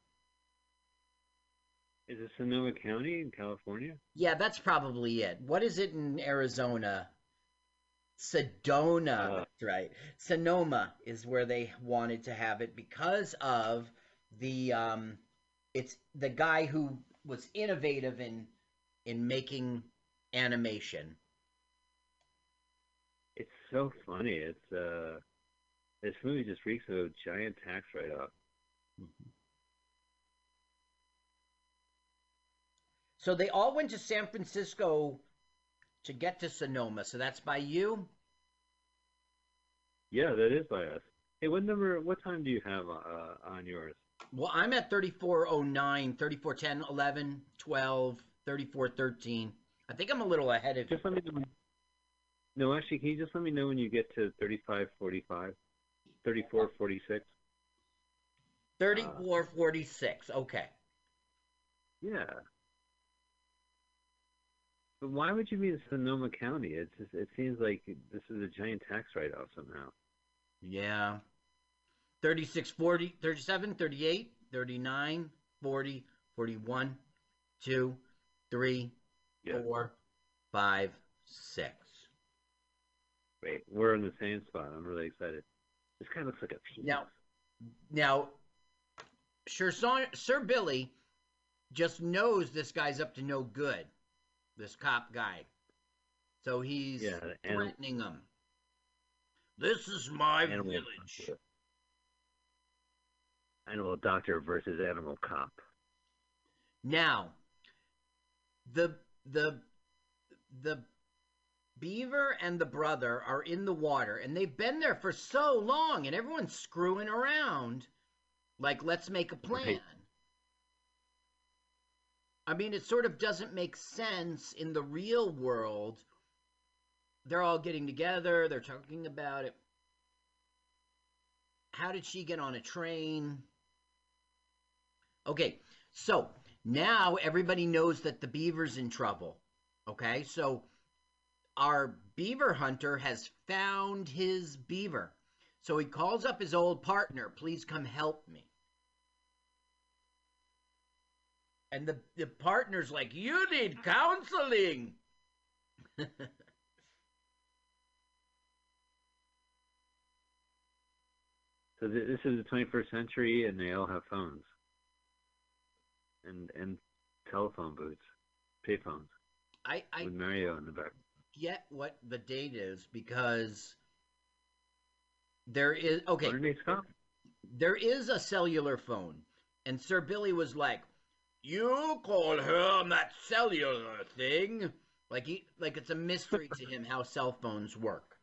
A: Is it Sonoma County in California?
M: Yeah, that's probably it. What is it in Arizona? Sedona. that's right. Sonoma is where they wanted to have it because of the um it's the guy who was innovative in in making animation.
A: It's so funny. It's, uh, this movie just reeks of a giant tax write-off.
M: So they all went to San Francisco to get to Sonoma. So that's by you?
A: Yeah, that is by us. Hey, what number, what time do you have uh, on yours?
M: Well, I'm at 3409, 3410, 11, 12, 3413. I think I'm a little ahead of you.
A: Just let me know. No, actually, can you just let me know when you get to 3545? 3446?
M: 3446. Okay.
A: Yeah. But why would you be in Sonoma County? It's just, it seems like this is a giant tax write-off somehow.
M: Yeah. 36, 40, 37, 38, 39, 40, 41, 2, 3, 4, 5, 6.
A: Wait, we're in the same spot. I'm really excited. This kind of looks like a penis.
M: Now, now, Sir, Sir Billy just knows this guy's up to no good, this cop guy. So he's
A: Yeah,
M: threatening them. This is my village.
A: doctor. Animal doctor versus animal cop.
M: Now, the the the beaver and the brother are in the water, and they've been there for so long, and everyone's screwing around. Like, let's make a plan.
A: Right.
M: I mean, it sort of doesn't make sense in the real world. They're all getting together, they're talking about it. How did she get on a train? Okay, so now everybody knows that the beaver's in trouble. Okay, so our beaver hunter has found his beaver. So he calls up his old partner, please come help me. And the, the partner's like, you need counseling.
A: So th- this is the 21st century, and they all have phones and and telephone booths. payphones
M: I I
A: with Mario in the back.
M: get what the date is because there is okay. There is a cellular phone, and Sir Billy was like, "You call her on that cellular thing." Like he, like it's a mystery to him how cell phones work.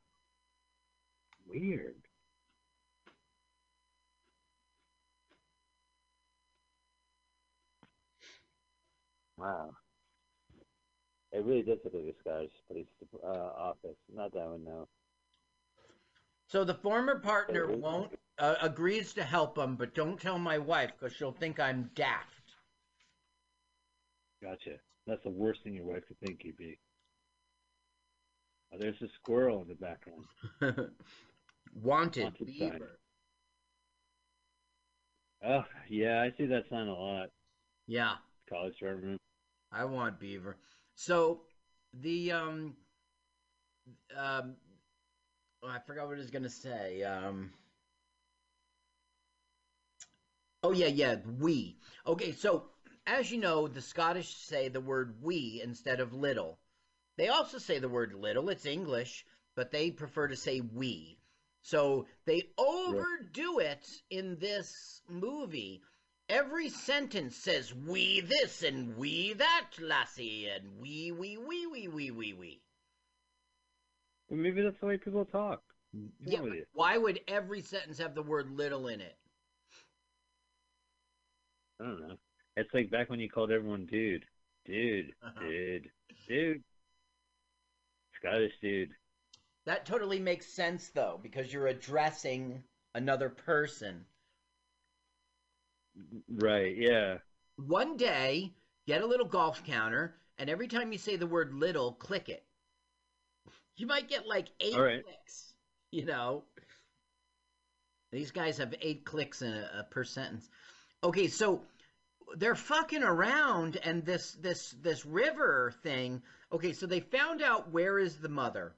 A: Weird. Wow. It really does look like a Scottish police uh, office. Not that one, no.
M: So the former partner won't uh, agrees to help him, but don't tell my wife because she'll think I'm daft.
A: Gotcha. That's the worst thing your wife could think you'd be. Oh, there's a squirrel in the background.
M: Wanted,
A: Wanted
M: beaver.
A: sign. Oh, yeah, I see that sign a lot.
M: Yeah,
A: College dorm room.
M: I want beaver. So the um um oh, I forgot what I was gonna say. Um Oh yeah, yeah, we. Okay, so as you know, the Scottish say the word we instead of little. They also say the word little, it's English, but they prefer to say we. So they overdo it in this movie. Every sentence says we this and we that, lassie, and we, we, we, we, we, we, we.
A: Well, maybe that's the way people talk.
M: Yeah,
A: with
M: but
A: you.
M: why would every sentence have the word little in it?
A: I don't know. It's like back when you called everyone dude. Dude.
M: Uh-huh.
A: Dude. Dude. Scottish dude.
M: That totally makes sense, though, because you're addressing another person.
A: Right, yeah.
M: One day, get a little golf counter, and every time you say the word little, click it. You might get like eight
A: right.
M: clicks, you know? These guys have eight clicks in a, a per sentence. Okay, so they're fucking around and this this this river thing. Okay, so they found out where is the mother.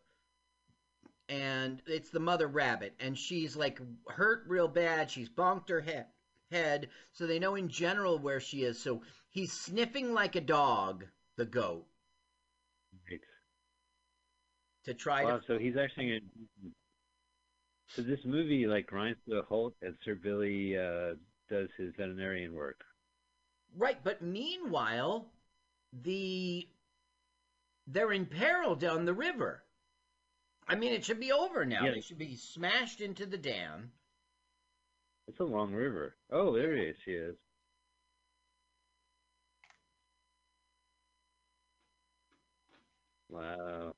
M: And it's the mother rabbit and she's like hurt real bad. She's bonked her head head, so they know in general where she is. So he's sniffing like a dog, the goat,
A: Right.
M: to try
A: Wow,
M: to
A: so he's actually in, so this movie like grinds to a halt and Sir Billy uh, does his veterinarian work.
M: Right, but meanwhile, the they're in peril down the river. I mean, it should be over now.
A: Yeah.
M: They should be smashed into the dam.
A: It's a long river. Oh, there he is. She is. Wow.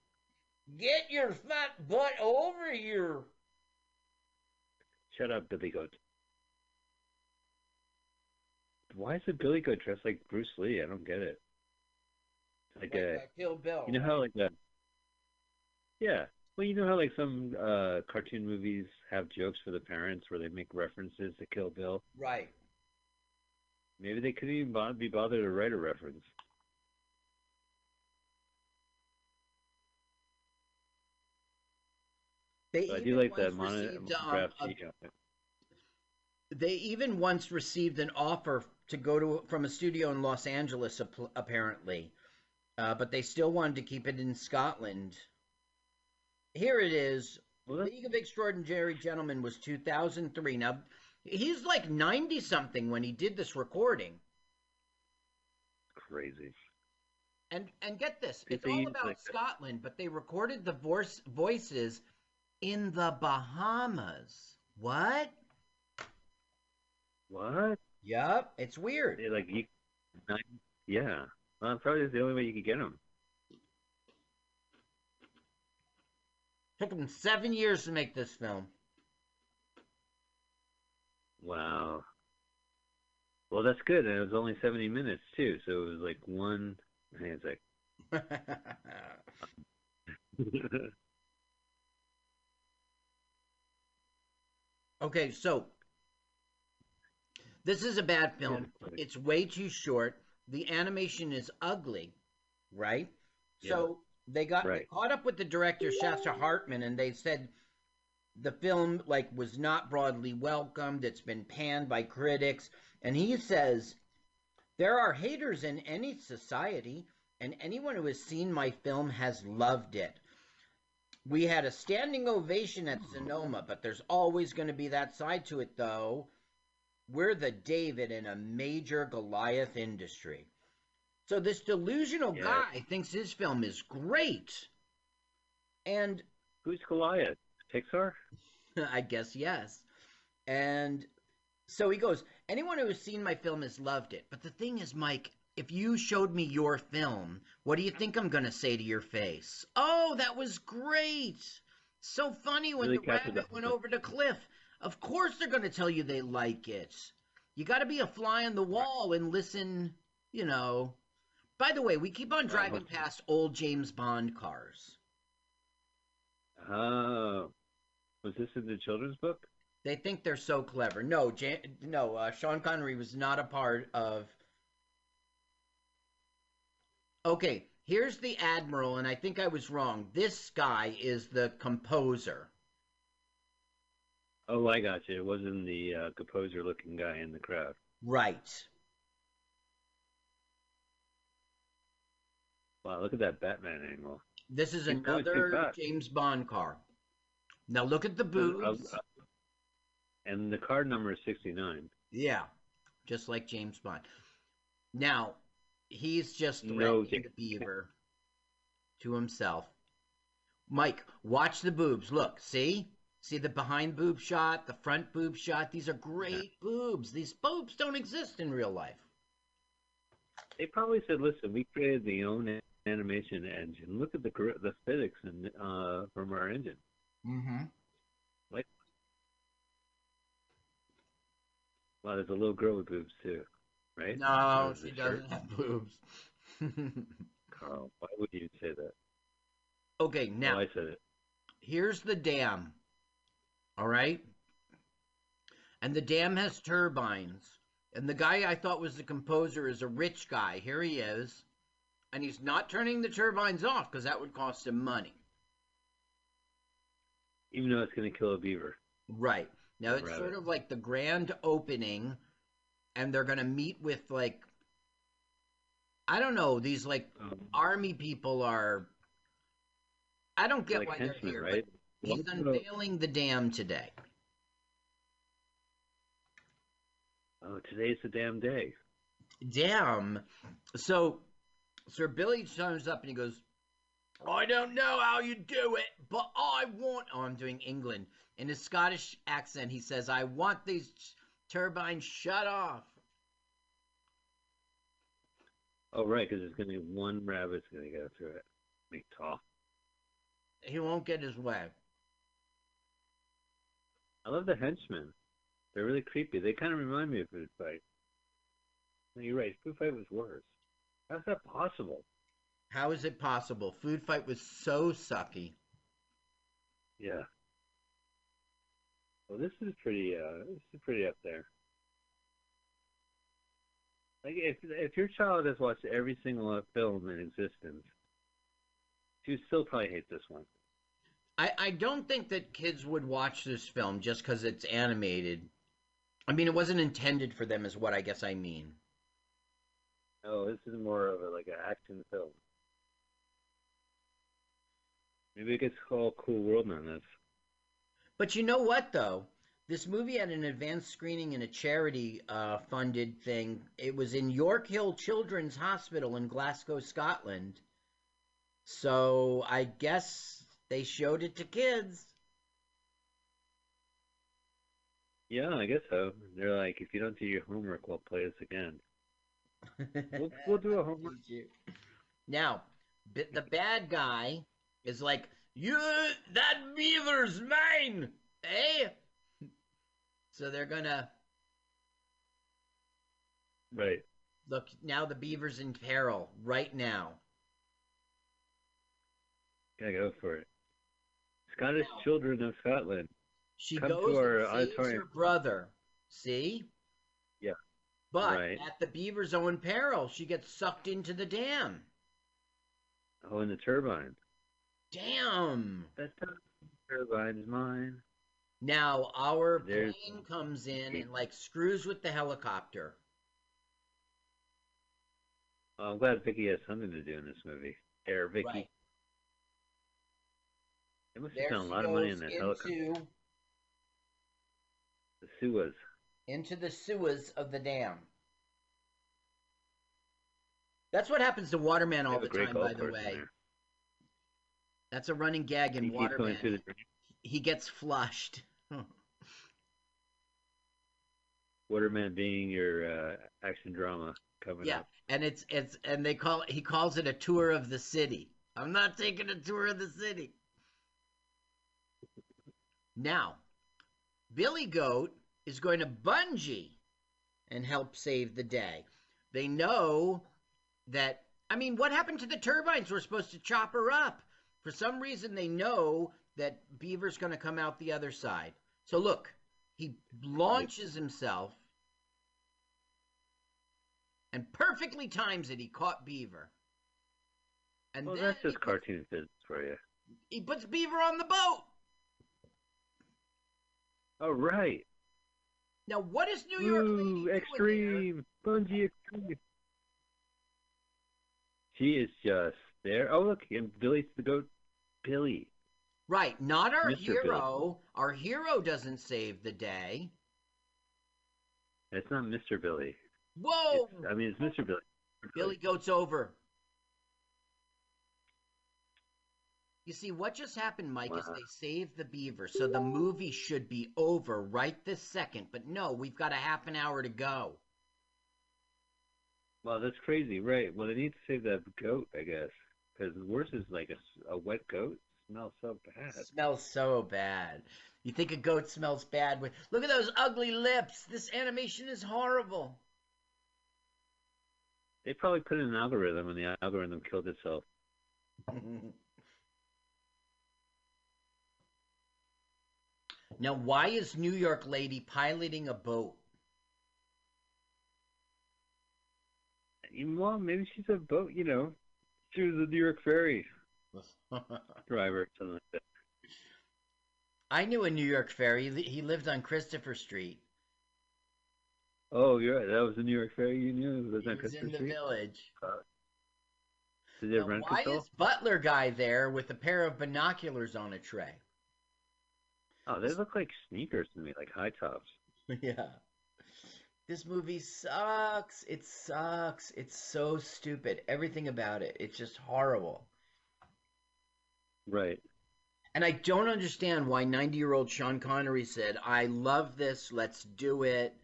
M: Get your fat butt over here.
A: Shut up, Billy Goat. Why is the Billy Goat dressed like Bruce Lee? I don't get it. Like
M: Like
A: a,
M: Kill Bill.
A: you know how like that. yeah. Well, you know how like some uh cartoon movies have jokes for the parents where they make references to Kill Bill.
M: Right.
A: Maybe they couldn't even bo- be bothered to write a reference.
M: They
A: But I do like that mono-
M: um, a- They even once received an offer to go to from a studio in Los Angeles, ap- apparently, uh, but they still wanted to keep it in Scotland. Here it is. League of Extraordinary Gentlemen was 2003. Now, he's like 90 something when he did this recording.
A: Crazy.
M: And and get this, it's all about
A: like,
M: Scotland, but they recorded the voice voices in the Bahamas. What?
A: What?
M: Yep, it's weird.
A: They, like you, yeah. Well, probably is the only way you could get them.
M: Took them seven years to make this film.
A: Wow. Well, that's good, and it was only seventy minutes too, so it was like one. Hang on a sec.
M: Okay, so this is a bad film. It's way too short. The animation is ugly, right? So they got they
A: Right.
M: caught up with the director Sascha Hartmann, and they said the film like was not broadly welcomed. It's been panned by critics, and he says there are haters in any society. and anyone who has seen my film has loved it. We had a standing ovation at Sonoma, but there's always going to be that side to it, though. We're the David in a major Goliath industry. So this delusional
A: Yeah.
M: guy thinks his film is great. And
A: Who's Goliath? Pixar?
M: I guess yes. And so he goes, anyone who has seen my film has loved it. But the thing is, Mike, if you showed me your film, what do you think I'm going to say to your face? Oh, that was great. So funny when
A: Really
M: the rabbit
A: that
M: went over the cliff. Of course they're going to tell you they like it. You got to be a fly on the wall and listen, you know. By the way, we keep on driving past old James Bond cars.
A: Oh. Was this in the children's book?
M: They think they're so clever. No, Jan- no, uh, Sean Connery was not a part of. Okay, here's the admiral, and I think I was wrong. This guy is the composer.
A: Oh, I got you. It wasn't the uh, composer-looking guy in the crowd.
M: Right.
A: Wow, look at that Batman angle.
M: This is another. James Bond car. Now look at the
A: Uh,
M: boobs.
A: uh, and the card number is 69.
M: Yeah, just like James Bond. Now, he's just
A: No,
M: threatening the beaver to himself. Mike, watch the boobs. Look, see? See the behind boob shot, the front boob shot? These are great boobs. These boobs don't exist in real life.
A: They probably said, "Listen, we created the own animation engine. Look at the the physics and uh, from our engine.
M: Mm-hmm.
A: Like, wow, there's a little girl with boobs too, right?
M: No, she
A: the shirt.
M: doesn't have boobs.
A: Carl, why would you say that?
M: okay, now
A: oh, I said it.
M: here's the dam. All right? And the dam has turbines. And the guy I thought was the composer is a rich guy. Here he is. And he's not turning the turbines off because that would cost him money.
A: Even though it's going to kill a beaver.
M: Right. Now it's
A: Right.
M: sort of like the grand opening, and they're going to meet with, like, I don't know, these, like,
A: Um,
M: army people are. I don't get
A: like
M: why they're here.
A: right?
M: He's unveiling the dam today.
A: Oh, today's the damn day.
M: Damn. So Sir Billy turns up and he goes, I don't know how you do it, but I want. Oh, I'm doing England. In a Scottish accent, he says, I want these turbines shut off.
A: Oh, right, because there's going to be one rabbit's going to go through it. Make tall.
M: He won't get his way.
A: I love the henchmen. They're really creepy. They kind of remind me of Food Fight. No, you're right. Food Fight was worse. How's that possible?
M: How is it possible? Food Fight was so sucky.
A: Yeah. Well, this is pretty. Uh, this is pretty up there. Like, if if your child has watched every single film in existence, she would still probably hate this one.
M: I, I don't think that kids would watch this film just because it's animated. I mean, it wasn't intended for them, is what I guess I mean.
A: Oh, this is more of a like an action film. Maybe it gets called Cool World on this.
M: But you know what, though? This movie had an advanced screening in a charity uh, funded thing. It was in Yorkhill Children's Hospital in Glasgow, Scotland. So I guess they showed it to kids.
A: Yeah, I guess so. They're like, if you don't do your homework, we'll play this again. We'll, we'll do a homework.
M: Now, b- the bad guy is like, "You, that beaver's mine, eh?" So they're gonna
A: Right.
M: look. Now the beaver's in peril right now.
A: Gotta go for it. Scottish Children of Scotland.
M: She
A: Come
M: goes
A: to our
M: and
A: auditorium.
M: her brother. See,
A: Yeah.
M: but
A: Right.
M: at the beaver's own peril, she gets sucked into the dam.
A: Oh, and the turbine.
M: Damn.
A: That turbine's mine.
M: Now our
A: There's-
M: plane comes in and like screws with the helicopter.
A: I'm glad Vicky has something to do in this movie. Air Vicky.
M: Right.
A: They must
M: There
A: have spent a lot of money in that helicopter. The sewers.
M: into the sewers of the dam. That's what happens to Waterman all the time, by the way. That's a running gag in
A: He keeps going
M: Waterman.
A: the
M: He gets flushed.
A: Waterman being your uh, action drama coming
M: Yeah,
A: up.
M: and it's it's and they call he calls it a tour of the city. I'm not taking a tour of the city. Now, Billy Goat is going to bungee and help save the day. They know that I mean, what happened to the turbines? We're supposed to chop her up. For some reason they know that Beaver's going to come out the other side. So look, he launches himself and perfectly times it. He caught Beaver. And
A: Well, that's just cartoon physics for you.
M: he puts Beaver on the boat.
A: Oh, right.
M: Now, what is New York Lady
A: Ooh,
M: here?
A: extreme. Bungee extreme. She is just there. Oh, look. And Billy's the goat. Billy.
M: Right, not our
A: Mr. Billy.
M: hero. Our hero doesn't save the day.
A: It's not Mr. Billy.
M: Whoa!
A: I mean, it's Mr. Billy.
M: Billy Goat's over. You see, what just happened, Mike, is they saved the beaver, so the movie should be over right this second. But no, we've got a half an hour to go.
A: Well, that's crazy, right? Well, they need to save that goat, I guess, because worse is like a, a wet goat smells so bad.
M: smells so bad. You think a goat smells bad with look at those ugly lips. This animation is horrible.
A: They probably put in an algorithm, and the algorithm killed itself.
M: now, why is New York Lady piloting a boat?
A: Well, maybe she's a boat, you know. She was a New York ferry driver, something like that.
M: I knew a New York ferry. He lived on Christopher Street.
A: Oh, you're right. That was the New York ferry you knew. Was
M: He was in the
A: Street?
M: village.
A: Uh, did they
M: Now,
A: rent
M: why
A: control?
M: is Butler guy there with a pair of binoculars on a tray?
A: Oh, they look like sneakers to me, like high tops.
M: yeah. This movie sucks. It sucks. It's so stupid. Everything about it. It's just horrible.
A: Right.
M: And I don't understand why 90 year old Sean Connery said, I love this. Let's do it.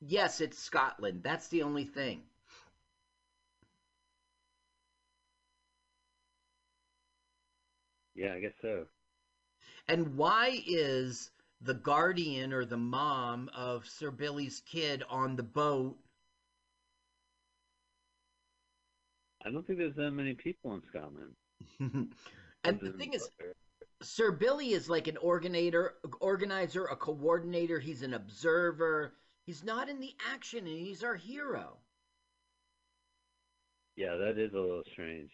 M: Yes, it's Scotland. That's the only thing.
A: Yeah, I guess so.
M: And why is the guardian or the mom of Sir Billy's kid on the boat?
A: I don't think there's that many people in Scotland.
M: and the thing is, Sir Billy is like an organizer, organizer, a coordinator. He's an observer. He's not in the action, and he's our hero.
A: Yeah, that is a little strange.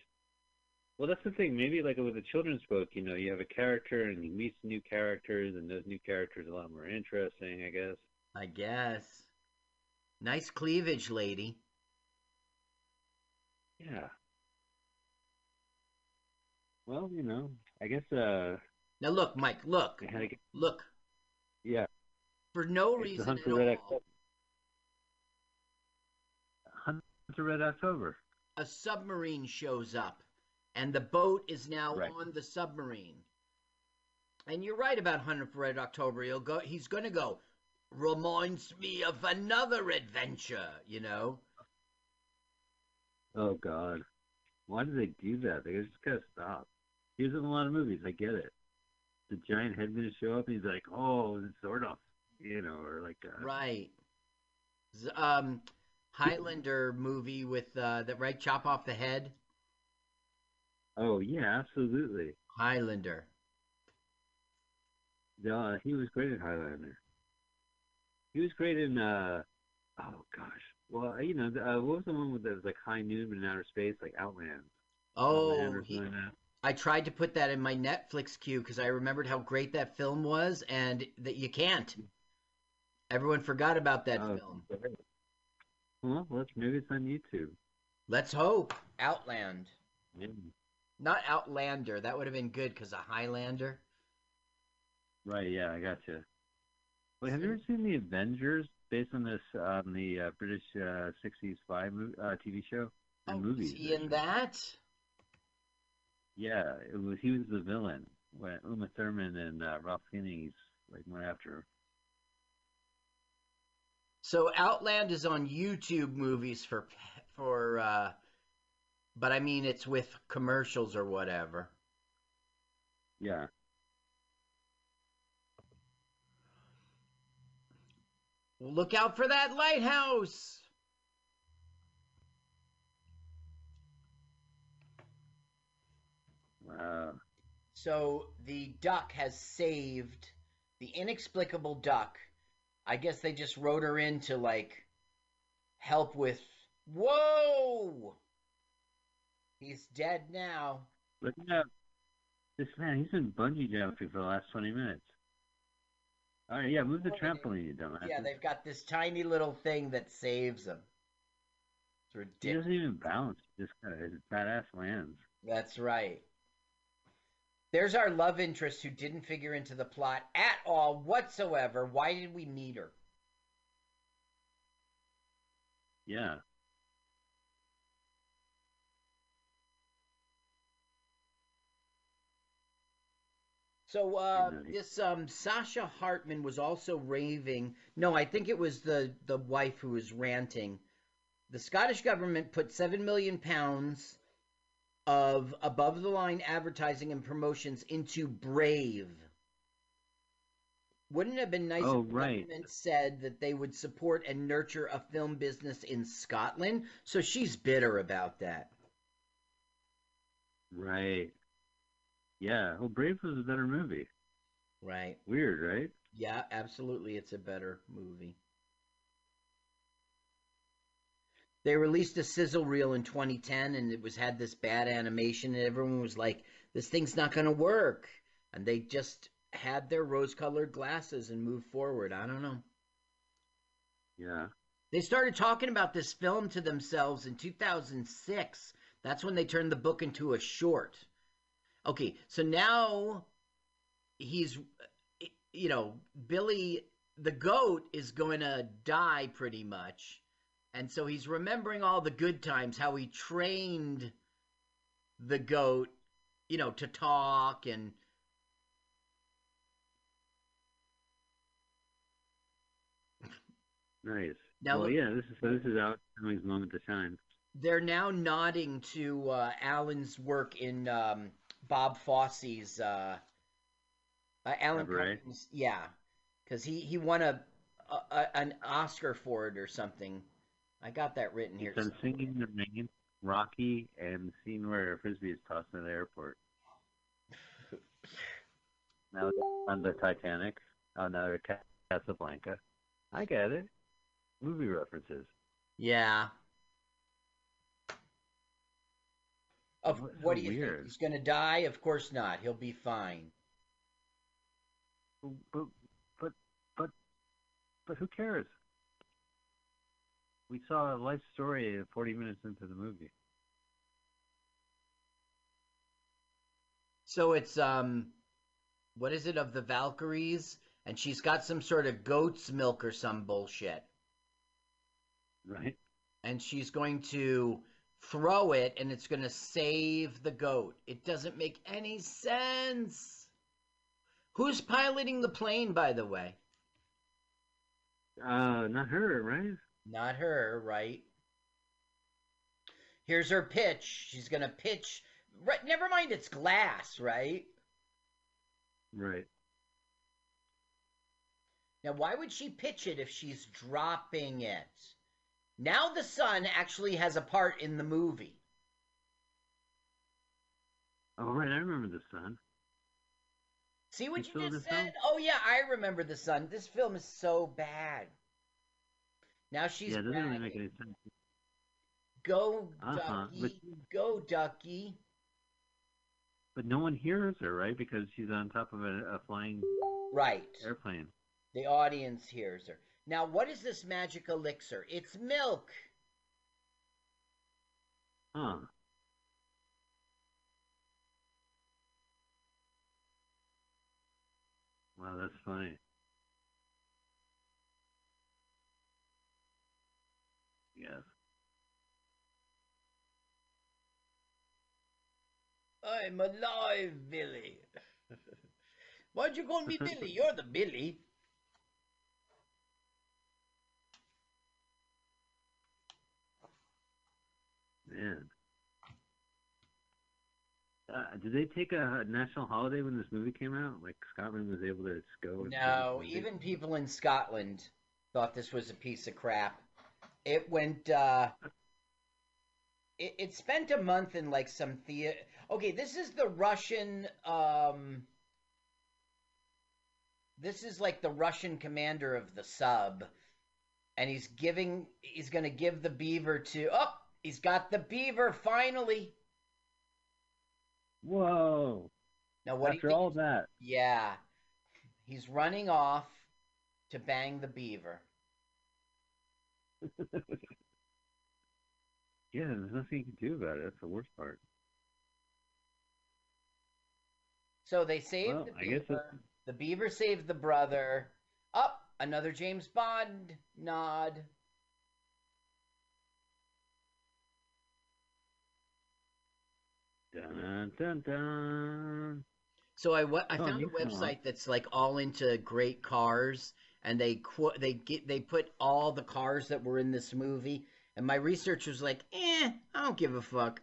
A: Well, that's the thing. Maybe like with a children's book, you know, you have a character and you meet new characters, and those new characters are a lot more interesting, I guess.
M: I guess. Nice cleavage, lady.
A: Yeah. Well, you know, I guess. uh
M: Now look, Mike. Look,
A: get,
M: look.
A: yeah.
M: For no
A: It's the
M: reason at
A: for Red
M: all,
A: October. Hunt for Red October.
M: a submarine shows up, and the boat is now
A: Right.
M: on the submarine. And you're right about Hunter for Red October. He'll go. He's going to go. Reminds me of another adventure. You know.
A: Oh God, why do they do that? They just gotta stop. He was in a lot of movies. I get it. The giant head gonna show up, and he's like, "Oh, sort of," you know, or like, uh,
M: Right. Um, Highlander movie with uh, that right chop off the head.
A: "Oh yeah, absolutely."
M: Highlander.
A: Yeah, he was great in Highlander. He was great in. uh Oh gosh, well, you know, uh, what was the one with that was like High Noon in outer space, like Outland?
M: Oh,
A: Outland
M: he-
A: like.
M: I tried to put that in my Netflix queue because I remembered how great that film was, and that you can't. Everyone forgot about that
A: Oh,
M: film.
A: Well, let's maybe it's on YouTube.
M: Let's hope. Outland.
A: Yeah.
M: Not Outlander. That would have been good because a Highlander.
A: Right. Yeah, I got you. Wait, have you ever seen the Avengers based on this on the uh, British uh, '60s spy mo- uh, TV show and movies?
M: Is he in that?
A: Yeah, it was. He was the villain when Uma Thurman and uh, Ralph Fiennes like went after. Her.
M: So Outland is on YouTube movies for for uh but I mean it's with commercials or whatever.
A: Yeah.
M: Look out for that lighthouse.
A: Wow.
M: So the duck has saved the inexplicable duck. I guess they just wrote her in to like help with. Whoa! He's dead now.
A: Look at this man. He's been bungee jumping for the last twenty minutes. All right, yeah, move the trampoline, you dumbass.
M: Yeah, they've got this tiny little thing that saves him. It's
A: He
M: ridiculous.
A: doesn't even bounce. Just kind of badass lands.
M: That's right. There's our love interest who didn't figure into the plot at all whatsoever. Why did we meet her?
A: Yeah.
M: So uh, this um, Sascha Hartmann was also raving. No, I think it was the the wife who was ranting. The Scottish government put seven million pounds of above the line advertising and promotions into Brave. Wouldn't it have been nice
A: Oh,
M: if the
A: right.
M: government said that they would support and nurture a film business in Scotland? So she's bitter about that.
A: Right. Yeah. Well, Brave was a better movie.
M: Right.
A: Weird, right?
M: Yeah, absolutely. It's a better movie. They released a sizzle reel in 2010 and it was had this bad animation and everyone was like, this thing's not going to work. And they just had their rose colored glasses and moved forward. I don't know.
A: Yeah.
M: They started talking about this film to themselves in 2006. That's when they turned the book into a short. Okay, so now he's, you know, Billy the goat is going to die pretty much. And so he's remembering all the good times, how he trained the goat, you know, to talk and.
A: Nice.
M: Now
A: well, yeah. This is. This is Alex moment to shine.
M: they're now nodding to uh, Alan's work in um, Bob Fosse's uh, uh, Alan? Cummings, yeah, because he he won a, a, a an Oscar for it or something. I got that written here.
A: Done singing the rain, Rocky, and the scene where frisbee is tossed in the airport. now on the Titanic. Oh, now they're Casablanca. I get it. Movie references.
M: Yeah. Of
A: What's
M: what do you
A: weird?
M: think? He's going to die? Of course not. He'll be fine.
A: But but but but who cares? We saw a life story 40 minutes into the movie.
M: So it's um, what is it of the Valkyries? And she's got some sort of goat's milk or some bullshit.
A: Right.
M: And she's going to throw it, and it's going to save the goat. It doesn't make any sense. Who's piloting the plane, by the way?
A: Uh, not her, right?
M: Not her, right? Here's her pitch. She's going to pitch. Right, never mind, it's glass, right?
A: Right.
M: Now, why would she pitch it if she's dropping it? Now the son actually has a part in the movie.
A: Oh, right. I remember the son.
M: See what
A: You
M: you, just said?
A: film?
M: Oh yeah, I remember the son. This film is so bad. Now she's
A: yeah, doesn't really make any sense.
M: Go
A: Uh-huh,
M: ducky,
A: but-
M: go ducky.
A: But no one hears her, right? Because she's on top of a, a flying
M: Right.
A: airplane.
M: The audience hears her. Now, what is this magic elixir? It's milk.
A: Huh. Wow, that's funny. Yes.
M: I'm alive, Billy. Why'd you call me Billy? You're the Billy.
A: Man. Uh, did they take a national holiday when this movie came out? Like Scotland was able to go.
M: No, even people in Scotland thought this was a piece of crap. It went. uh it, it spent a month in like some theater. Okay, this is the Russian. um This is like the Russian commander of the sub, and he's giving. He's going to give the beaver to. Oh, he's got the beaver finally.
A: Whoa!
M: Now what
A: After all that,
M: Yeah. He's running off to bang the beaver.
A: yeah, there's nothing you can do about it. That's the worst part.
M: So they saved
A: Well,
M: the
A: I guess
M: beaver. The beaver saved the brother. Up, another James Bond nod.
A: Dun dun dun.
M: So I I
A: Oh,
M: found a website that's like all into great cars, and they they get they put all the cars that were in this movie, and my research was like, eh, I don't give a fuck.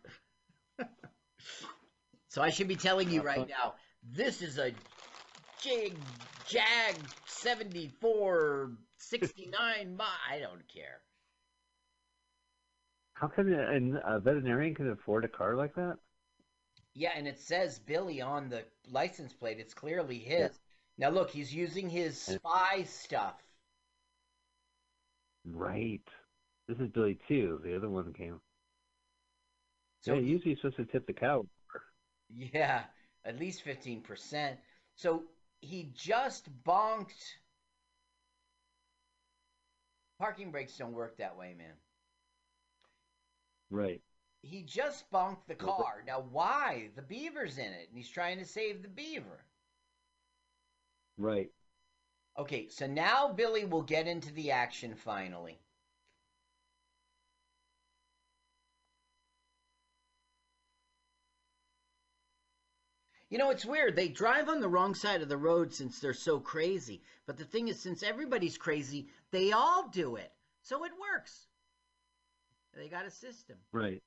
M: so I should be telling you right now, this is a Jig Jag seventy four sixty nine. I don't care.
A: How come a, a veterinarian can afford a car like that?
M: Yeah, and it says Billy on the license plate. It's clearly his. Now look, he's using his spy stuff.
A: Right. This is Billy too. The other one came.
M: So-
A: yeah, usually you're supposed to tip the cow.
M: Yeah, at least 15%. So he just bonked. Parking brakes don't work that way, man.
A: Right.
M: He just bonked the car. Now, why? The beaver's in it, and he's trying to save the beaver.
A: Right.
M: Okay, so now Billy will get into the action finally. You know, it's weird. They drive on the wrong side of the road since they're so crazy. But the thing is, since everybody's crazy, they all do it. So it works. They got a system.
A: Right.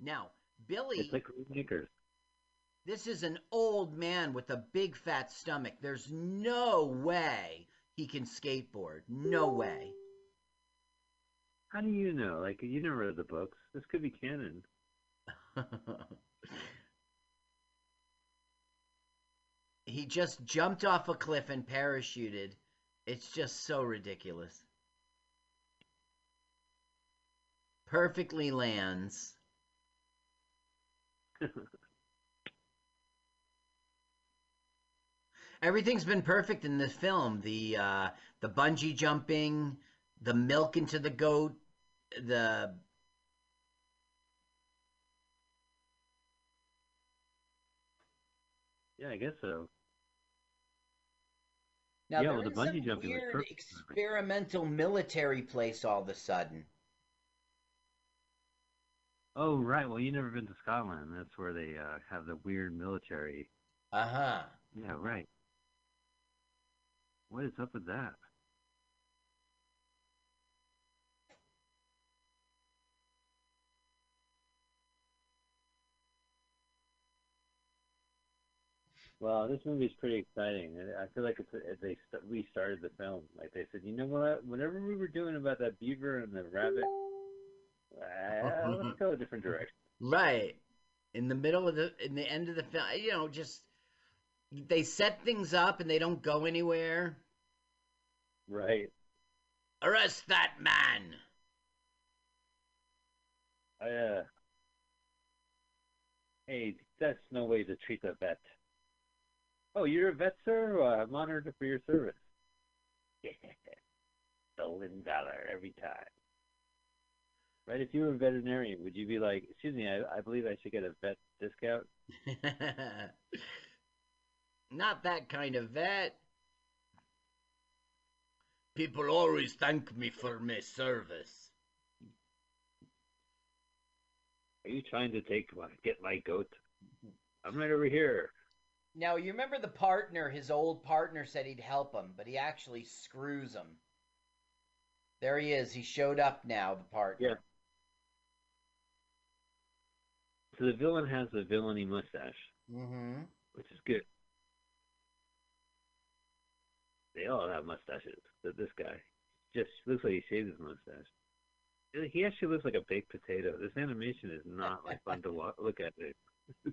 M: Now, Billy.
A: It's like makers.
M: This is an old man with a big fat stomach. There's no way he can skateboard. No way.
A: How do you know? Like you never read the books. This could be canon.
M: he just jumped off a cliff and parachuted. It's just so ridiculous. Perfectly lands. Everything's been perfect in this film. The uh, the bungee jumping, the milk into the goat, the
A: Yeah, I guess so.
M: Now
A: Yeah, well, the
M: some
A: bungee jumping was
M: weird
A: perfect.
M: experimental military place all of a sudden.
A: Oh, right. Well, you never been to Scotland. That's where they uh, have the weird military.
M: Uh huh.
A: Yeah, right. What is up with that? Well, this movie's pretty exciting. I I feel like it's a, they st- restarted the film. Like they said, you know what? Whatever we were doing about that beaver and the rabbit, uh, let's go a different direction.
M: Right. In the middle of the in the end of the film, you know, just they set things up and they don't go anywhere.
A: Right.
M: Arrest that man.
A: I, uh, hey, that's no way to treat a vet. Oh, you're a vet, sir? Well, I'm honored for your service. Yeah. Stolen dollar every time. Right? If you were a veterinarian, would you be like, "Excuse me, I, I believe I should get a vet discount"?
M: Not that kind of vet. People always thank me for my service.
A: Are you trying to take my, get my goat? I'm right over here.
M: Now, you remember the partner, his old partner said he'd help him, but he actually screws him. There he is. He showed up now, the partner.
A: Yeah. So the villain has a villainy mustache,
M: Mm-hmm.
A: which is good. They all have mustaches, but this guy just looks like he shaved his mustache. He actually looks like a baked potato. This animation is not like fun to wa- look at. It.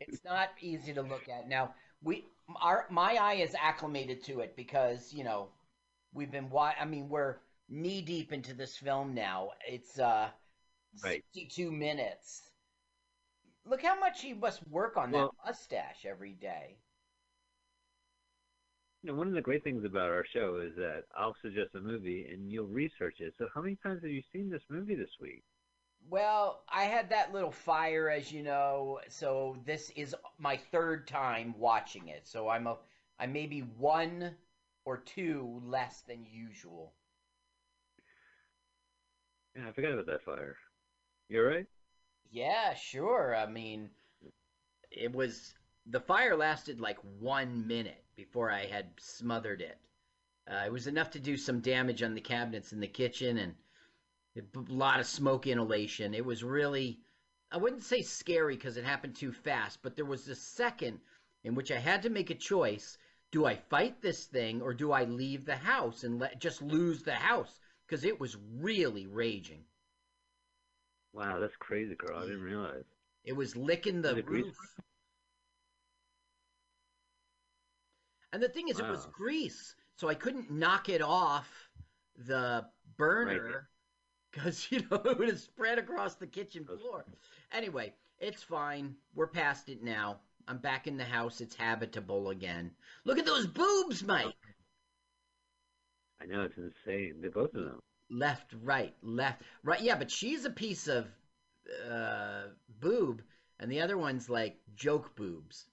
M: it's not easy to look at. Now, we our my eye is acclimated to it because, you know, we've been wa- I mean, we're knee deep into this film now. It's uh
A: Right.
M: 62 minutes. Look how much he must work on
A: Well-
M: that mustache every day.
A: You know, one of the great things about our show is that I'll suggest a movie and you'll research it. So, how many times have you seen this movie this week?
M: Well, I had that little fire, as you know, so this is my third time watching it. So I'm a, I may be one or two less than usual.
A: Yeah, I forgot about that fire. You all right?
M: Yeah, sure. I mean, it was the fire lasted like one minute before I had smothered it. Uh, it was enough to do some damage on the cabinets in the kitchen and a lot of smoke inhalation. It was really, I wouldn't say scary because it happened too fast, but there was a second in which I had to make a choice. Do I fight this thing or do I leave the house and let just lose the house? Because it was really raging.
A: Wow, that's crazy, girl. I didn't realize.
M: It was licking the
A: it grease?
M: roof. And the thing is, it was grease, so I couldn't knock it off the burner because you know it would have spread across the kitchen floor. Anyway, it's fine. We're past it now. I'm back in the house. It's habitable again. Look at those boobs, Mike.
A: I know it's insane. They're both of them.
M: Left, right, left, right. Yeah, but she's a piece of uh, boob, and the other one's like joke boobs.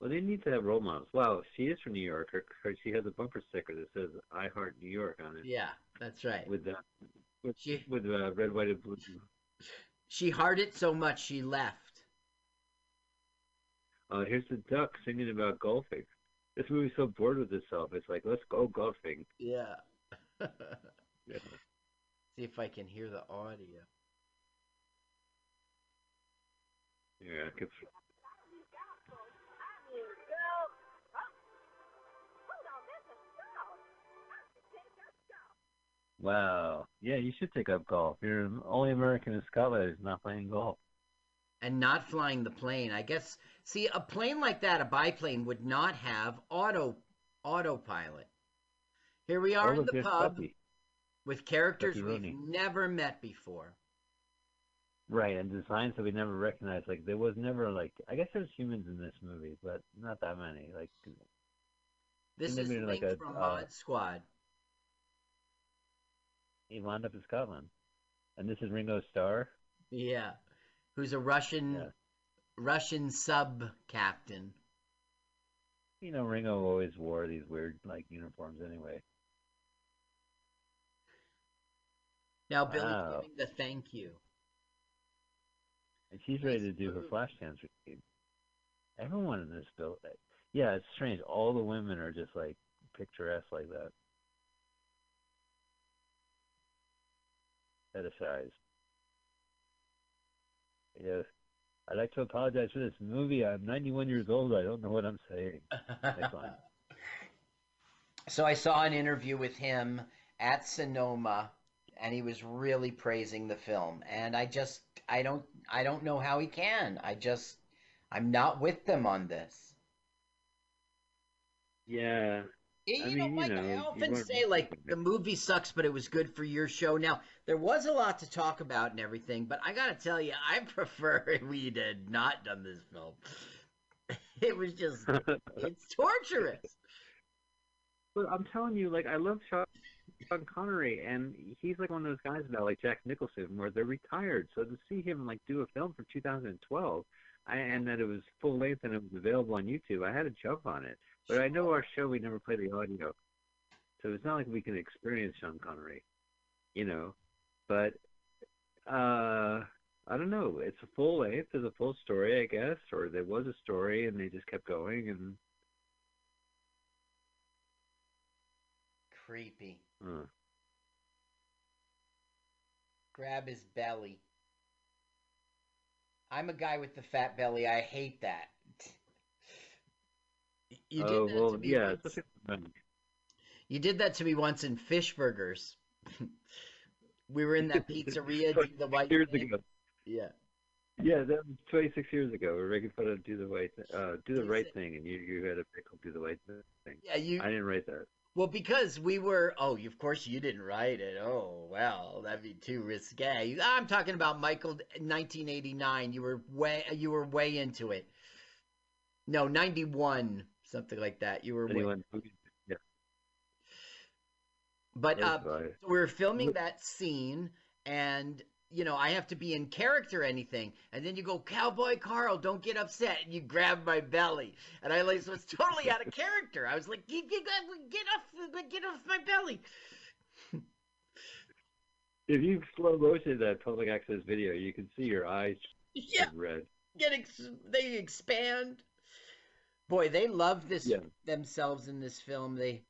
A: Well, they need to have role models. Wow, she is from New York. Her, her she has a bumper sticker that says "I Heart New York" on it.
M: Yeah, that's right.
A: With the with with uh, red, white, and blue.
M: She hearted so much she left.
A: Uh, here's the duck singing about golfing. This movie's so bored with itself. It's like, let's go golfing.
M: Yeah.
A: Yeah.
M: See if I can hear the audio.
A: Yeah. I could- Wow. Yeah, you should take up golf. You're the only American in Scotland who's not playing golf.
M: And not flying the plane. I guess see a plane like that, a biplane, would not have auto autopilot. Here we are in the pub
A: Tuppy.
M: with characters we've never met before.
A: Right, and designs that we never recognized. Like there was never like I guess there's humans in this movie, but not that many. Like
M: This is
A: like a,
M: from
A: uh,
M: Squad.
A: he wound up in Scotland, and this is Ringo Starr.
M: Yeah. Who's a Russian Russian sub captain.
A: You know, Ringo always wore these weird like uniforms anyway.
M: Now Billy's
A: Wow. Oh.
M: giving the thank you.
A: And she's ready to do her flash dance routine. Everyone in this bill, yeah, it's strange. All the women are just like picturesque like that. Fetishized. Yes. I'd like to apologize for this movie. I'm 91 years old. I don't know what I'm saying.
M: So I saw an interview with him at Sonoma, and he was really praising the film. And I just, I don't, I don't know how he can. I just, I'm not with them on this.
A: Yeah.
M: You
A: I
M: know,
A: mean,
M: Mike,
A: you know,
M: I often say like the movie sucks, but it was good for your show. Now there was a lot to talk about and everything, but I gotta tell you, I prefer we had not done this film. It was just, it's torturous.
A: But I'm telling you, like I love Sean Connery, and he's like one of those guys about like Jack Nicholson, where they're retired. So to see him like do a film for 2012, I, and that it was full length and it was available on YouTube, I had to jump on it. But I know our show we never play the audio, so it's not like we can experience Sean Connery, you know. But uh I don't know. It's a full length. It's a full story, I guess, or there was a story and they just kept going and.
M: Creepy.
A: Uh,
M: Grab his belly. I'm a guy with the fat belly. I hate that. You did
A: oh
M: that
A: well,
M: to me
A: yeah.
M: once.
A: especially.
M: You did that to me once in Fish Burgers. we were in that pizzeria. do the white
A: years
M: thing.
A: ago.
M: Yeah.
A: Yeah, that was 26 years ago. We were making fun of do the right, th- uh, do the right thing, and you you had a pickle do the right thing.
M: Yeah, you-
A: I didn't write that.
M: Well, because we were. Oh, of course you didn't write it. Oh, well, that'd be too risque. I'm talking about Michael, 1989. You were way. You were way into it. No, 91, something like that. You were. Way,
A: Anyone? Yeah.
M: but uh, so we were filming that scene, and you know I have to be in character anything, and then you go, Cowboy Carl, don't get upset, and you grab my belly, and I like was totally out of character. I was like, get, get, get off, get off my belly.
A: If you slow motion that public access video, you can see your eyes
M: Yeah.
A: red.
M: Get ex- they expand. Boy, they love this
A: Yeah.
M: themselves in this film. They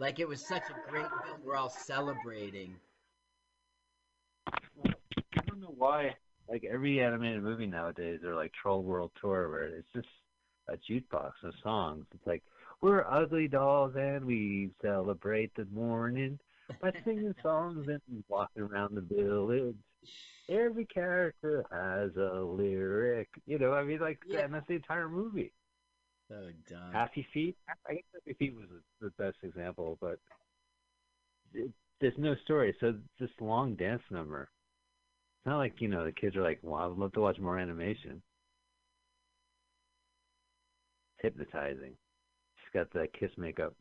M: like it was such a great film. We're all celebrating.
A: I don't know why. Like every animated movie nowadays, they're like Troll World Tour, where it's just a jukebox of songs. It's like we're ugly dolls and we celebrate the morning by singing songs and walking around the village. Every character has a lyric. You know, I mean, like,
M: Yeah.
A: and that's the entire movie.
M: So dumb.
A: Happy Feet. I guess Happy Feet was the the best example, but it, there's no story. So this long dance number. It's not like you know the kids are like, "Wow, I'd love to watch more animation." It's hypnotizing. She's got that kiss makeup.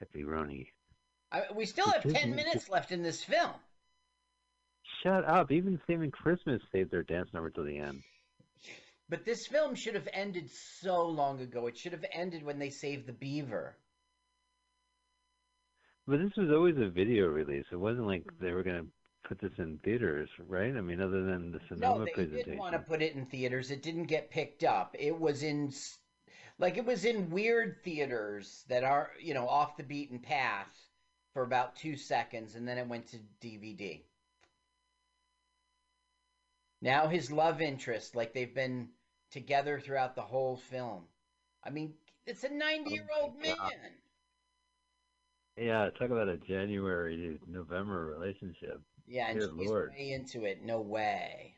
A: Happy Roni.
M: I, we still have ten minutes left in this film.
A: Shut up! Even Saving Christmas saved their dance number till the end.
M: But this film should have ended so long ago. It should have ended when they saved the beaver.
A: But this was always a video release. It wasn't like they were mm-hmm. gonna put this in theaters, right? I mean, other than the Sonoma
M: No, they
A: presentation.
M: did want to put it in theaters. It didn't get picked up. It was in, like, it was in weird theaters that are, you know, off the beaten path for about two seconds, and then it went to DVD. Now his love interest, like they've been together throughout the whole film. I mean, it's a 90 year old
A: Oh
M: man.
A: Yeah, talk about a January to November relationship.
M: Yeah, and
A: Dear
M: she's
A: Lord.
M: way into it. No way.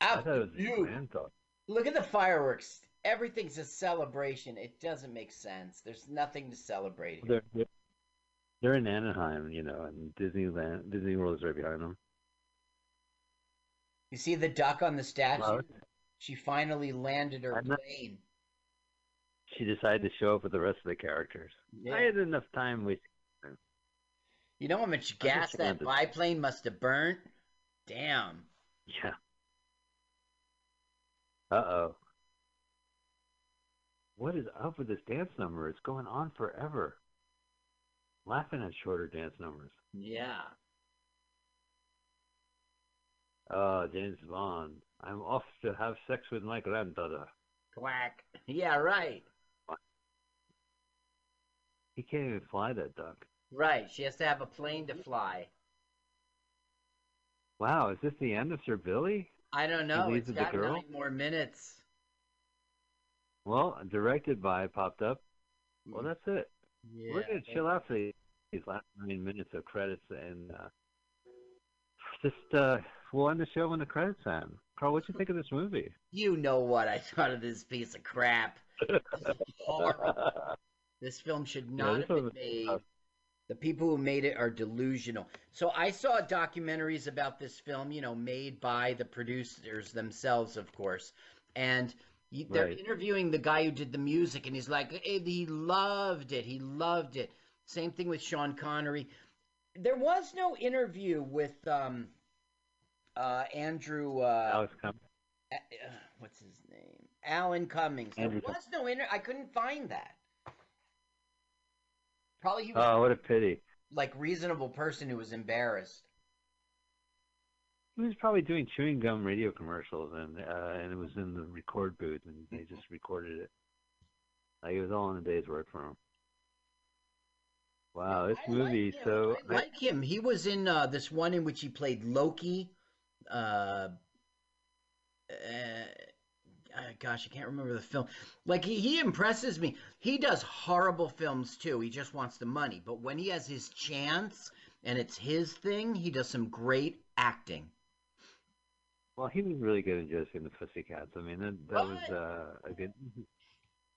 A: I thought it was
M: you.
A: a granddaughter.
M: Look at the fireworks. Everything's a celebration. It doesn't make sense. There's nothing to celebrate. here.
A: They're, they're they're in Anaheim, you know, and Disneyland, Disney World is right behind them.
M: You see the duck on the statue? She finally landed her
A: not-
M: plane.
A: She decided to show up with the rest of the characters.
M: Yeah.
A: I had enough time with.
M: You know how much gas that
A: to-
M: biplane must have burnt? Damn.
A: Yeah. Uh oh. What is up with this dance number? It's going on forever. Laughing at shorter dance numbers.
M: Yeah.
A: Oh, James Bond. I'm off to have sex with my granddaughter.
M: Quack. Yeah, right.
A: He can't even fly that duck.
M: Right. She has to have a plane to fly.
A: Wow, is this the end of Sir Billy?
M: I don't know. It's
A: the
M: got
A: girl?
M: nine more minutes.
A: Well, directed by popped up. Well, that's it.
M: Yeah, We're
A: gonna chill out for these last nine minutes of credits and uh, just uh, we'll end the show when the credits end. Carl, what'd you think of this movie?
M: You know what I thought of this piece of crap. This film should not
A: this
M: have been made.
A: tough.
M: The people who made it are delusional. So I saw documentaries about this film, you know, made by the producers themselves, of course. And they're
A: Right.
M: interviewing the guy who did the music, and he's like, "Eh, he loved it. He loved it. Same thing with Sean Connery. There was no interview with um, uh, Andrew. Uh,
A: Alex Cummings.
M: uh, what's his name? Alan Cummings. There
A: Andrew
M: was no inter. I couldn't find that. Probably he was
A: Oh, what a pity.
M: like reasonable person who was embarrassed.
A: He was probably doing chewing gum radio commercials, and uh, and it was in the record booth, and they just recorded it. Like it was all in a day's work for him. Wow, this movie. so
M: I like him. He was in uh, this one in which he played Loki. Uh, uh, uh, gosh, I can't remember the film. Like he, he impresses me. He does horrible films too. He just wants the money. But when he has his chance and it's his thing, he does some great acting.
A: Well, he was really good in Josie and the Pussycats. I mean, that that was uh, a good.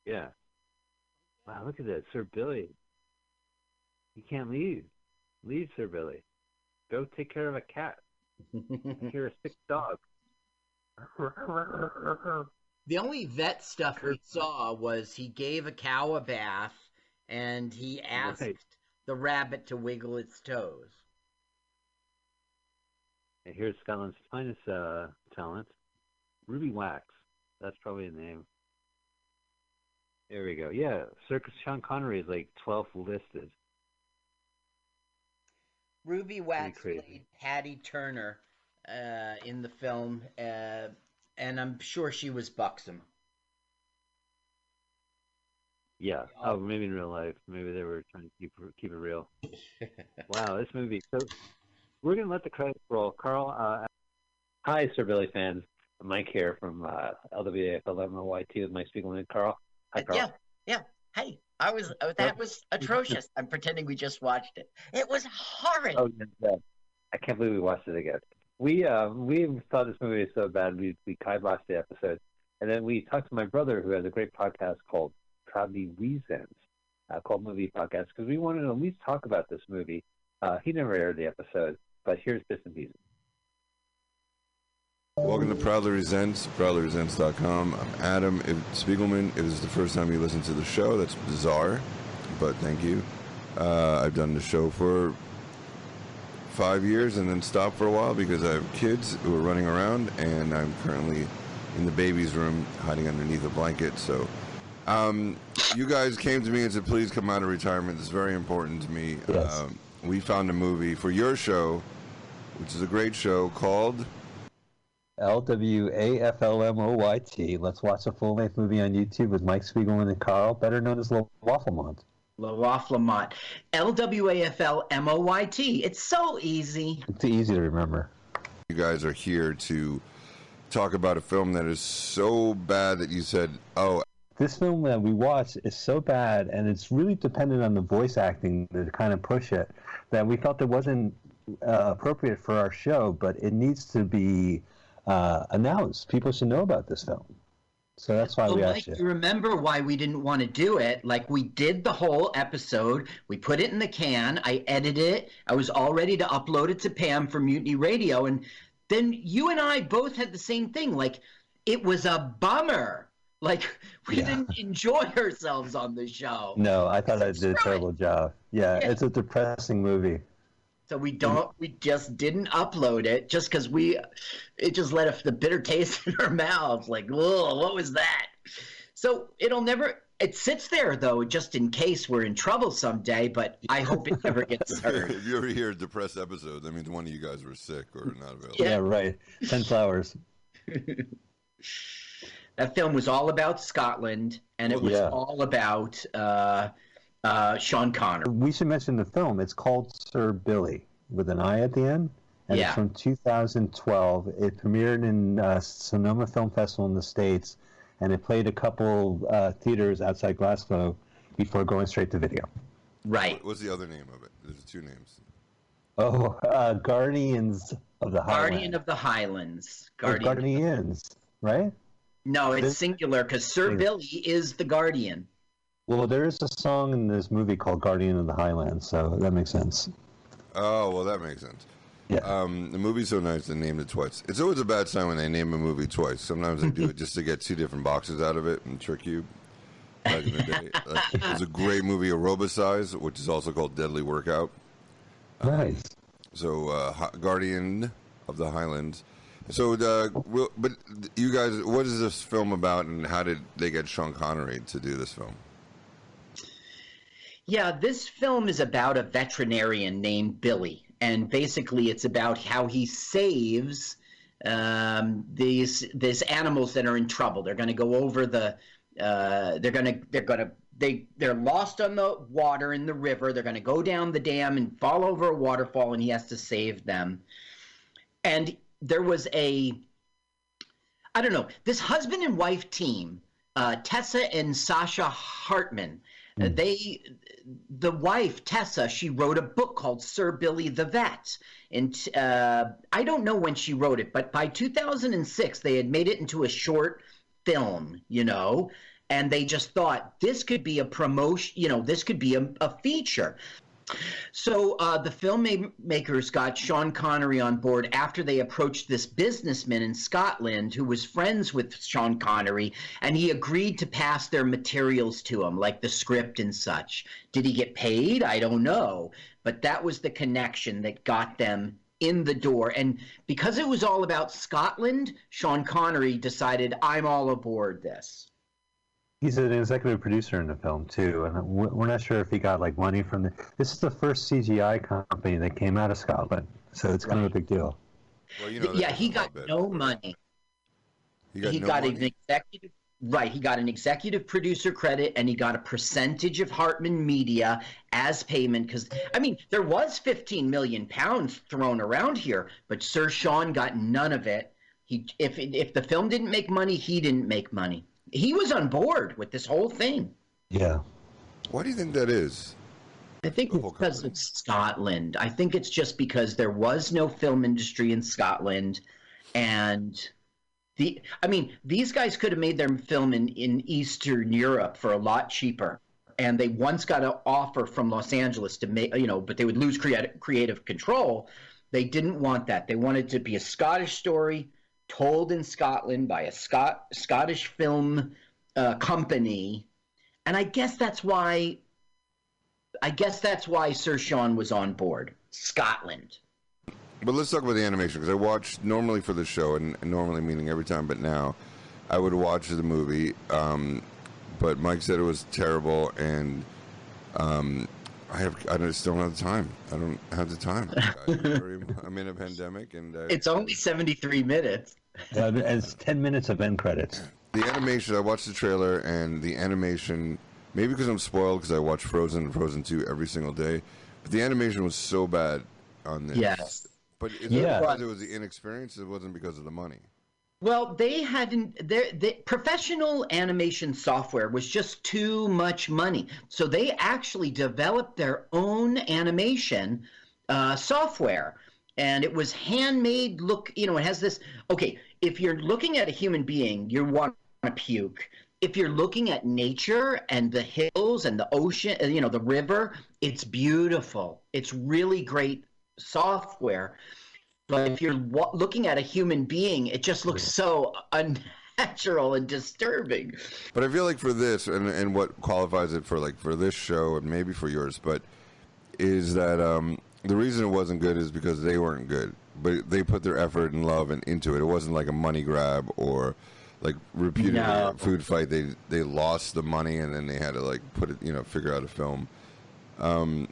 A: Yeah. Wow, look at that, Sir Billy. You can't leave. Leave, Sir Billy. Go take care of a cat. I hear a sick dog.
M: The only vet stuff we saw was he gave a cow a bath and he asked
A: Right.
M: the rabbit to wiggle its toes.
A: And here's Scotland's finest uh, talent, Ruby Wax. That's probably the name. There we go. Yeah, Circus Sean Connery is like 12th listed.
M: Ruby Wax played Patty Turner uh, in the film, uh, and I'm sure she was buxom.
A: Yeah. Oh, maybe in real life. Maybe they were trying to keep keep it real. wow, this movie. So we're gonna let the credits roll. Carl. Uh, hi, Sir Billy fans. Mike here from uh, LWAFLMOYT with Mike Spiegelman Carl. Hi, Carl.
B: Yeah, yeah. Hey, I was uh, that was atrocious. I'm pretending we just watched it. It was horrid.
A: Oh, yeah. I can't believe we watched it again. We uh, we thought this movie was so bad we we kiboshed the episode, and then we talked to my brother who has a great podcast called Proudly Resents, uh, called Movie Podcast, because we wanted to at least talk about this movie. Uh, he never aired the episode, but here's bits and pieces.
O: Welcome to Proudly Resents, proudlyresents.com. I'm Adam Spiegelman. If this is the first time you listen to the show, that's bizarre, but thank you. Uh, I've done the show for five years and then stopped for a while because I have kids who are running around, and I'm currently in the baby's room hiding underneath a blanket. So, um, you guys came to me and said, please come out of retirement. This is very important to me.
A: Yes.
O: Um, we found a movie for your show, which is a great show called.
A: L W A F L M O Y T. Let's watch a full length movie on YouTube with Mike Spiegelman and Carl, better known as La Wafflemont.
M: La Wafflemont. L W A F L M O Y T. It's so easy.
A: It's easy to remember.
O: You guys are here to talk about a film that is so bad that you said, "Oh,
A: This film that we watched is so bad, and it's really dependent on the voice acting to kind of push it, that we felt it wasn't uh, appropriate for our show, but it needs to be uh, announced. People should know about this film. So that's why
M: Well,
A: we
M: Mike,
A: asked you.
M: you remember why we didn't want to do it? Like we did the whole episode. We put it in the can. I edited it. I was all ready to upload it to Pam for Mutiny Radio, and then you and I both had the same thing. Like it was a bummer. Like we didn't enjoy ourselves on the show.
A: No, I thought I did a terrible job. Yeah,
M: Yeah.
A: it's a depressing movie.
M: So we don't. We just didn't upload it just because we. It just let us the bitter taste in our mouths. Like, whoa, what was that? So it'll never. It sits there though, just in case we're in trouble someday. But I hope it never gets heard.
O: if you ever hear a depressed episode, that means one of you guys were sick or not available."
A: Yeah, right. Ten flowers.
M: That film was all about Scotland, and it was
A: Yeah.
M: all about uh, uh, Sean Connery.
A: We should mention the film. It's called Sir Billy with an I at the end. And
M: Yeah.
A: it's from 2012. It premiered in uh, Sonoma Film Festival in the States, and it played a couple uh, theaters outside Glasgow before going straight to video.
M: Right.
O: What's the other name of it? There's two names.
A: Oh, uh, Guardians of the Highlands.
M: Guardian of the Highlands.
A: Or
M: Guardian.
A: Guardians, right?
M: No, it's
A: This-
M: singular because Sir Billy is the Guardian.
P: Well, there is a song in this movie called "Guardian of the Highlands," so that makes sense.
O: Oh well, that makes sense. Yeah. Um, the movie's so nice they named it twice. It's always a bad sign when they name a movie twice. Sometimes they do it just to get two different boxes out of it and trick you. Back in the day, like, there's a great movie, Aerobicide, which is also called Deadly Workout.
P: Nice.
O: So, uh, Guardian of the Highlands. So, uh, but you guys, what is this film about, and how did they get Sean Connery to do this film?
M: Yeah, this film is about a veterinarian named Billy, and basically it's about how he saves um, these these animals that are in trouble. They're going to go over the. Uh, they're going to they're going to they they're lost on the water in the river. They're going to go down the dam and fall over a waterfall, and he has to save them. And there was a I don't know this husband and wife team, uh, Tessa and Sascha Hartmann. uh, They, the wife Tessa, she wrote a book called Sir Billy the Vet, and uh, I don't know when she wrote it, but by 2006 they had made it into a short film, you know, and they just thought this could be a promotion, you know, this could be a, a feature. So uh, the filmmakers got Sean Connery on board after they approached this businessman in Scotland who was friends with Sean Connery, and he agreed to pass their materials to him, like the script and such. Did he get paid? I don't know, but that was the connection that got them in the door. And because it was all about Scotland, Sean Connery decided, I'm all aboard this.
P: He's an executive producer in the film too, and we're we're not sure if he got like money from the. This is the first CGI company that came out of Scotland, so it's kind of a big deal.
O: Well, you know,
M: yeah, he got no money.
O: He got
M: he
O: no
M: got
O: money?
M: an executive right. He got an executive producer credit, and he got a percentage of Hartmann Media as payment. Because I mean, there was 15 million pounds thrown around here, but Sir Sean got none of it. He if if the film didn't make money, he didn't make money. He was on board with this whole thing.
P: Yeah.
O: Why do you think that is?
M: I think it's because it's Scotland. I think it's just because there was no film industry in Scotland, and the I mean these guys could have made their film in in Eastern Europe for a lot cheaper. And they once got an offer from Los Angeles to make you know, but they would lose creative creative control. They didn't want that. They wanted to be a Scottish story told in Scotland by a Scot Scottish film uh, company, and I guess that's why. I guess that's why Sir Sean was on board. Scotland.
O: But let's talk about the animation because I watched normally for the show, and, normally meaning every time, but now I would watch the movie. Um, but Mike said it was terrible, and um, I have I just don't have the time. I don't have the time. I, very- I'm in a pandemic, and uh,
M: It's only 73 minutes.
P: Uh, it's ten minutes of end credits.
O: the animation. I watched the trailer, and the animation. Maybe because I'm spoiled because I watch Frozen and Frozen 2 every single day, but the animation was so bad on this.
M: Yes.
O: But is
M: Yeah.
O: it because it was the inexperience? It wasn't because of the money.
M: Well, they hadn't. Their the professional animation software was just too much money, so they actually developed their own animation uh, software, and it was handmade. Look, you know, it has this. Okay, if you're looking at a human being, you want to puke. If you're looking at nature and the hills and the ocean, uh, you know, the river, it's beautiful. It's really great software. But if you're wa- looking at a human being, it just looks so unnatural and disturbing.
O: But I feel like for this, and and what qualifies it for like for this show and maybe for yours, but is that um, the reason it wasn't good is because they weren't good, but they put their effort and love and into it. It wasn't like a money grab or like repeatedly
M: No.
O: food fight. They they lost the money and then they had to like put it, you know, figure out a film. Um,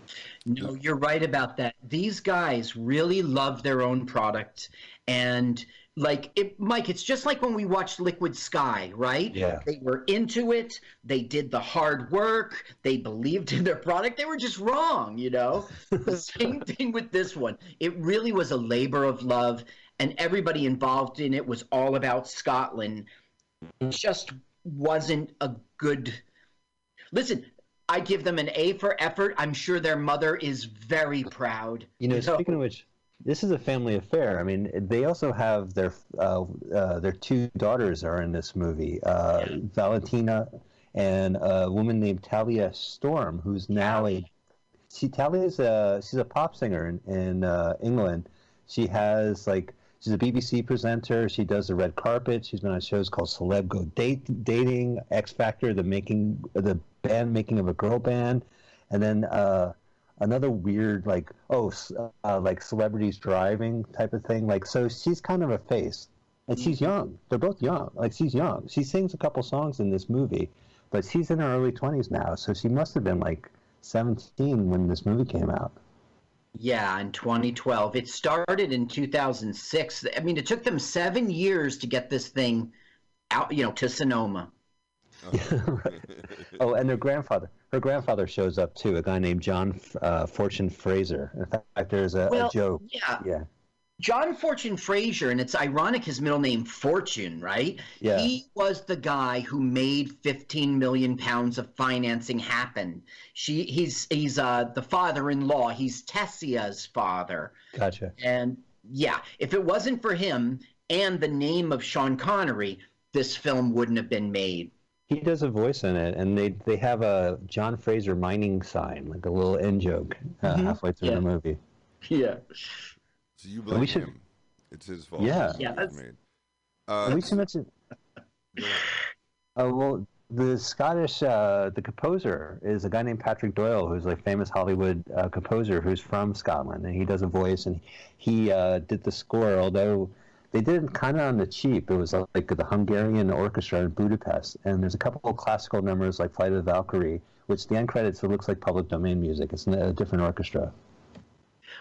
M: No, you're right about that. These guys really love their own product. And like it, Mike, it's just like when we watched Liquid Sky, right?
P: Yeah.
M: They were into it. They did the hard work. They believed in their product. They were just wrong, you know? the same thing with this one. It really was a labor of love, and everybody involved in it was all about Scotland. It just wasn't a good. Listen, I give them an A for effort. I'm sure their mother is very proud.
P: You know,
M: So-
P: speaking of which, this is a family affair. I mean, they also have their uh, uh, their two daughters are in this movie, uh, Valentina and a woman named Talia Storm, who's now a she Talia's a she's a pop singer in, in uh, England. She has like she's a BBC presenter. She does the red carpet. She's been on shows called Celeb Go Date, Dating, X Factor, the making the band making of a girl band, and then uh, another weird like oh uh, like celebrities driving type of thing. Like so she's kind of a face, and she's young. They're both young. Like she's young. She sings a couple songs in this movie, but she's in her early twenties now. So she must have been like seventeen when this movie came out.
M: Yeah, in 2012. It started in 2006. I mean, it took them seven years to get this thing out, you know, to Sonoma.
P: Oh, and her grandfather. Her grandfather shows up too. A guy named John uh, Fortune Fraser. In fact, there's a,
M: Well,
P: a joke.
M: yeah.
P: Yeah.
M: John Fortune Fraser, and it's ironic his middle name Fortune, right?
P: Yeah.
M: He was the guy who made 15 million pounds of financing happen. She, he's he's uh, the father-in-law. He's Tessa's father.
P: Gotcha.
M: And yeah, if it wasn't for him and the name of Sean Connery, this film wouldn't have been made.
P: He does a voice in it, and they they have a John Fraser mining sign, like a little in joke uh,
M: Mhm.
P: halfway through
M: Yeah.
P: the movie.
M: Yeah.
O: So you blame
P: we should-
O: him. It's his fault.
P: Yeah.
O: This
M: Yeah,
O: was
M: that's-
O: made.
P: And
O: Uh,
P: we should mention. Uh, well, the Scottish, uh, the composer is a guy named Patrick Doyle, who's a famous Hollywood uh, composer who's from Scotland, and he does a voice, and he uh, did the score. Although they did it kind of on the cheap, it was like the Hungarian Orchestra in Budapest, and there's a couple of classical numbers like Flight of the Valkyrie, which the end credits it looks like public domain music. It's a different orchestra.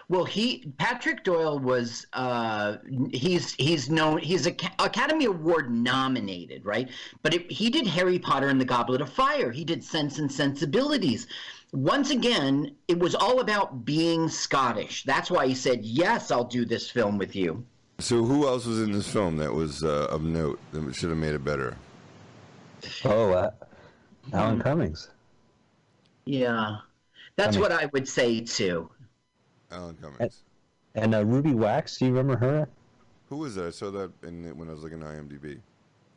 M: Well, he Patrick Doyle was uh, he's he's known he's a Academy Award nominated, right? But it, he did Harry Potter and the Goblet of Fire. He did Sense and Sensibilities. Once again, it was all about being Scottish. That's why he said, "Yes, I'll do this film with you."
O: So who else was in this film that was uh, of note that should have made it better?
P: Oh, uh, Alan Cummings.
M: Yeah, that's
P: Cummings.
M: what I would say too.
O: Alan Cummings.
P: And uh, Ruby Wax, do you remember her?
O: Who was that? I saw that in when I was looking at IMDb.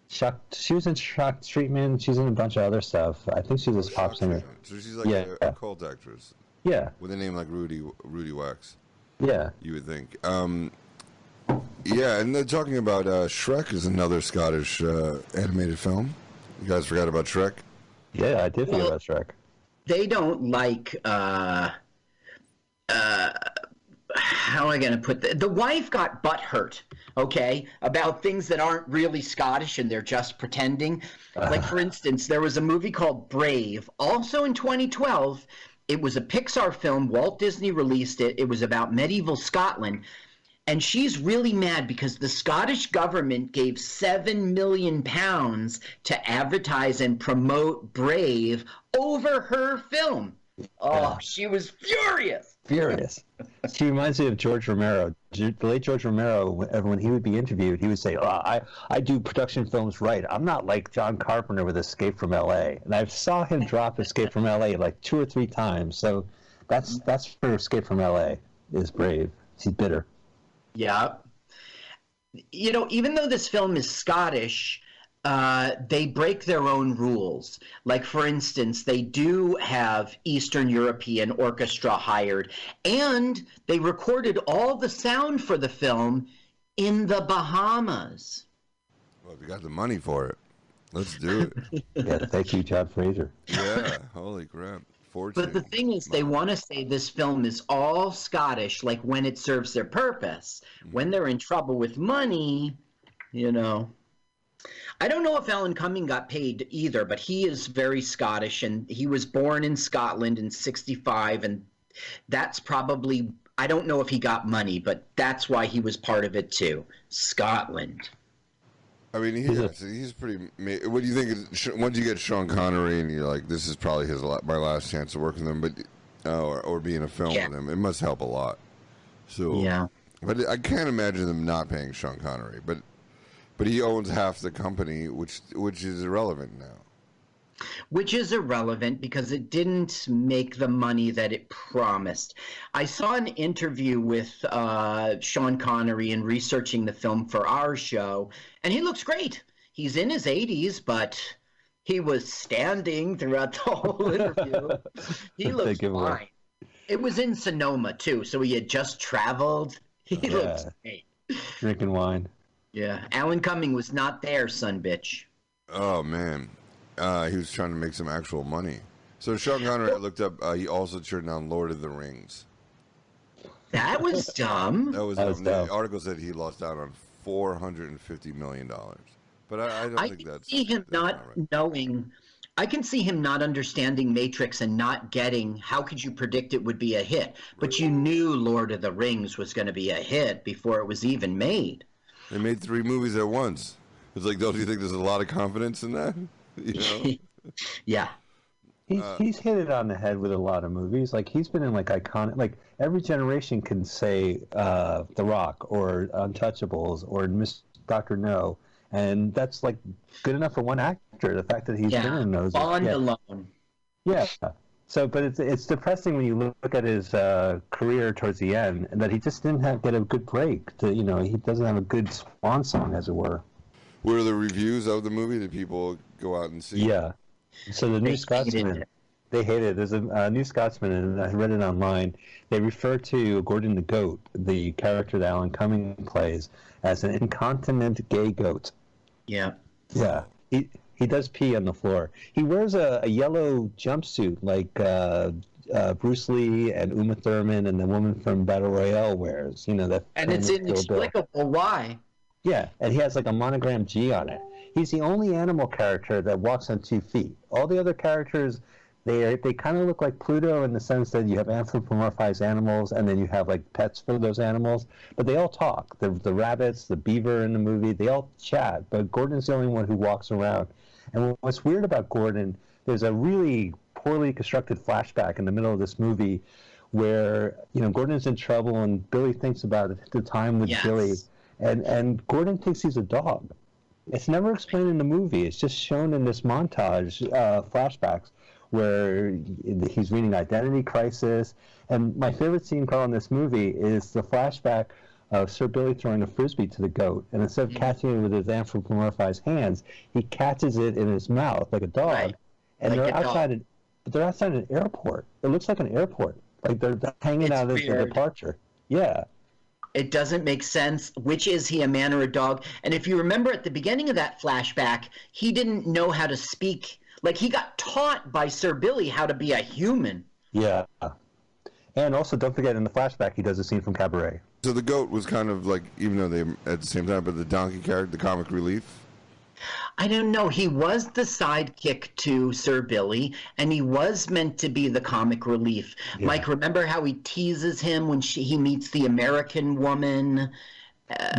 P: Shock. She was in Shock Treatment. She's in a bunch of other stuff. I think she's a pop singer.
O: So she's like
P: Yeah.
O: a, a cult actress
P: Yeah,
O: with a name like Rudy Rudy Wax.
P: yeah.
O: You would think. Um, yeah, and they're talking about uh, Shrek is another Scottish uh, animated film. You guys forgot about Shrek?
P: Yeah, I did forget
M: Well-
P: about Shrek.
M: they don't like uh uh how am I going to put the, the wife got butt hurt, okay, about things that aren't really Scottish and they're just pretending. Like, for instance, there was a movie called Brave, also in 2012. It was a Pixar film. Walt Disney released it. It was about medieval Scotland. And she's really mad because the Scottish government gave seven million pounds to advertise and promote Brave over her film. Oh, she was furious.
P: Furious. she reminds me of George Romero. The late George Romero, when when he would be interviewed, he would say, oh, "I I do production films right. I'm not like John Carpenter with Escape from L.A." And I saw him drop Escape from L.A. like two or three times. So that's that's for Escape from L.A. is brave. She's bitter.
M: Yeah. You know, even though this film is Scottish, uh, they break their own rules. Like, for instance, they do have Eastern European orchestra hired, and they recorded all the sound for the film in the Bahamas.
O: Well, if you got the money for it, let's do it.
P: Yeah, thank you, John Fraser.
O: yeah, holy crap. Fortune.
M: But the thing is, they want to say this film is all Scottish, like when it serves their purpose. When they're in trouble with money, you know. I don't know if Alan Cumming got paid either, but he is very Scottish, and he was born in Scotland in '65, and that's probably. I don't know if he got money, but that's why he was part of it too. Scotland.
O: I mean, he, he's, he's pretty. What do you think? Is, once you get Sean Connery and you're like, this is probably his my last chance to work with him, but uh, or, or be in a film
M: Yeah.
O: with him, it must help a lot. So
M: Yeah.
O: but I can't imagine them not paying Sean Connery. But but he owns half the company, which which is irrelevant now.
M: Which is irrelevant because it didn't make the money that it promised. I saw an interview with uh, Sean Connery in researching the film for our show, and he looks great. He's in his 80s, but He was standing throughout the whole interview. he looks
P: give away.
M: fine. It was in Sonoma too, so he had just traveled. He looks great.
P: Drinking wine.
M: Yeah, Alan Cumming was not there, son bitch.
O: Oh man, uh, he was trying to make some actual money. So Sean Connery, I looked up. Uh, he also turned down Lord of the Rings.
M: That was dumb.
O: That was,
P: That was
O: dumb. The article said he lost out on four hundred and fifty million dollars. But I, I don't
M: I
O: think
M: can
O: that's
M: see him not knowing. I can see him not understanding Matrix and not getting how could you predict it would be a hit? But you knew Lord of the Rings was going to be a hit before it was even made.
O: They made three movies at once. It's like, don't you think there's a lot of confidence in that? You know?
M: yeah.
P: He's,
O: Uh,
P: he's hit it on the head with a lot of movies. Like he's been in like iconic. Like every generation can say uh, The Rock or Untouchables or Miss Doctor No, and that's like good enough for one actor. The fact that he's
M: Yeah,
P: been in those.
M: Bond
P: yeah.
M: alone.
P: Yeah. So, but it's it's depressing when you look at his uh, career towards the end, and that he just didn't have get a good break. To you know, he doesn't have a good swan song, as it were.
O: Were the reviews of the movie? Did people go out and see?
P: Yeah. So the
M: They
P: New Scotsman,
M: it.
P: they hate it. There's a uh, New Scotsman, and I read it online. They refer to Gordon the Goat, the character that Alan Cumming plays, as an incontinent gay goat.
M: Yeah.
P: Yeah. He he does pee on the floor. He wears a, a yellow jumpsuit like uh, uh, Bruce Lee and Uma Thurman and the woman from Battle Royale wears. You know that.
M: And it's
P: famous Kill Bill.
M: inexplicable why.
P: Yeah, and he has like a monogram G on it. He's the only animal character that walks on two feet. All the other characters, they are, they kind of look like Pluto in the sense that you have anthropomorphized animals, and then you have like pets for those animals. But they all talk. The the rabbits, the beaver in the movie, they all chat. But Gordon's the only one who walks around. And what's weird about Gordon, there's a really poorly constructed flashback in the middle of this movie where you know Gordon's in trouble and Billy thinks about the time with
M: Yes.
P: Billy and and Gordon thinks he's a dog. It's never explained in the movie. It's just shown in this montage uh, flashbacks where he's reading Identity Crisis. And my favorite scene, Carl, in this movie is the flashback of Sir Billy throwing a frisbee to the goat, and instead of catching it with his anthropomorphized hands, he catches it in his mouth like a dog.
M: Right.
P: And
M: Like
P: they're
M: a dog.
P: outside. An, but they're outside an airport. It looks like an airport. Like they're, hanging
M: It's
P: out as a departure. Yeah.
M: It doesn't make sense. Which is he, a man or a dog? And if you remember at the beginning of that flashback, he didn't know how to speak. Like he got taught by Sir Billy how to be a human.
P: Yeah. And also, don't forget in the flashback, he does a scene from Cabaret.
O: So the goat was kind of like, even though they at the same time, but the donkey character, the comic relief.
M: I don't know. He was the sidekick to Sir Billy, and he was meant to be the comic relief. Mike, remember how he teases him when she, he meets the American woman?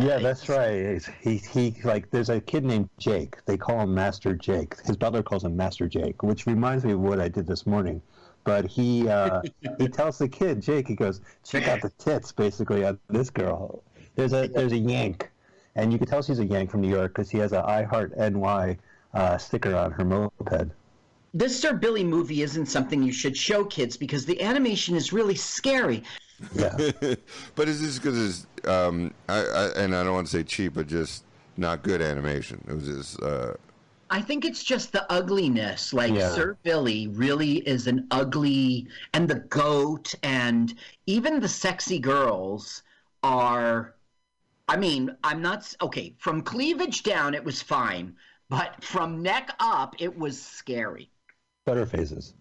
P: yeah, that's right. He, he like there's a kid named Jake. They call him Master Jake. His butler calls him Master Jake, which reminds me of what I did this morning. But he uh, he tells the kid Jake, he goes, check out the tits, basically on this girl. There's a there's a Yank, and you can tell she's a Yank from New York because he has a I Heart NY uh, sticker on her moped.
M: This Sir Billy movie isn't something you should show kids because the animation is really scary.
P: Yeah.
O: but is this because it's, um, I, I, and I don't want to say cheap, but just not good animation? It was just, uh,
M: I think it's just the ugliness. Like
O: Yeah.
M: Sir Billy really is an ugly, and the goat, and even the sexy girls are. I mean, I'm not okay. From cleavage down, it was fine, but from neck up, it was scary.
P: Butterfaces.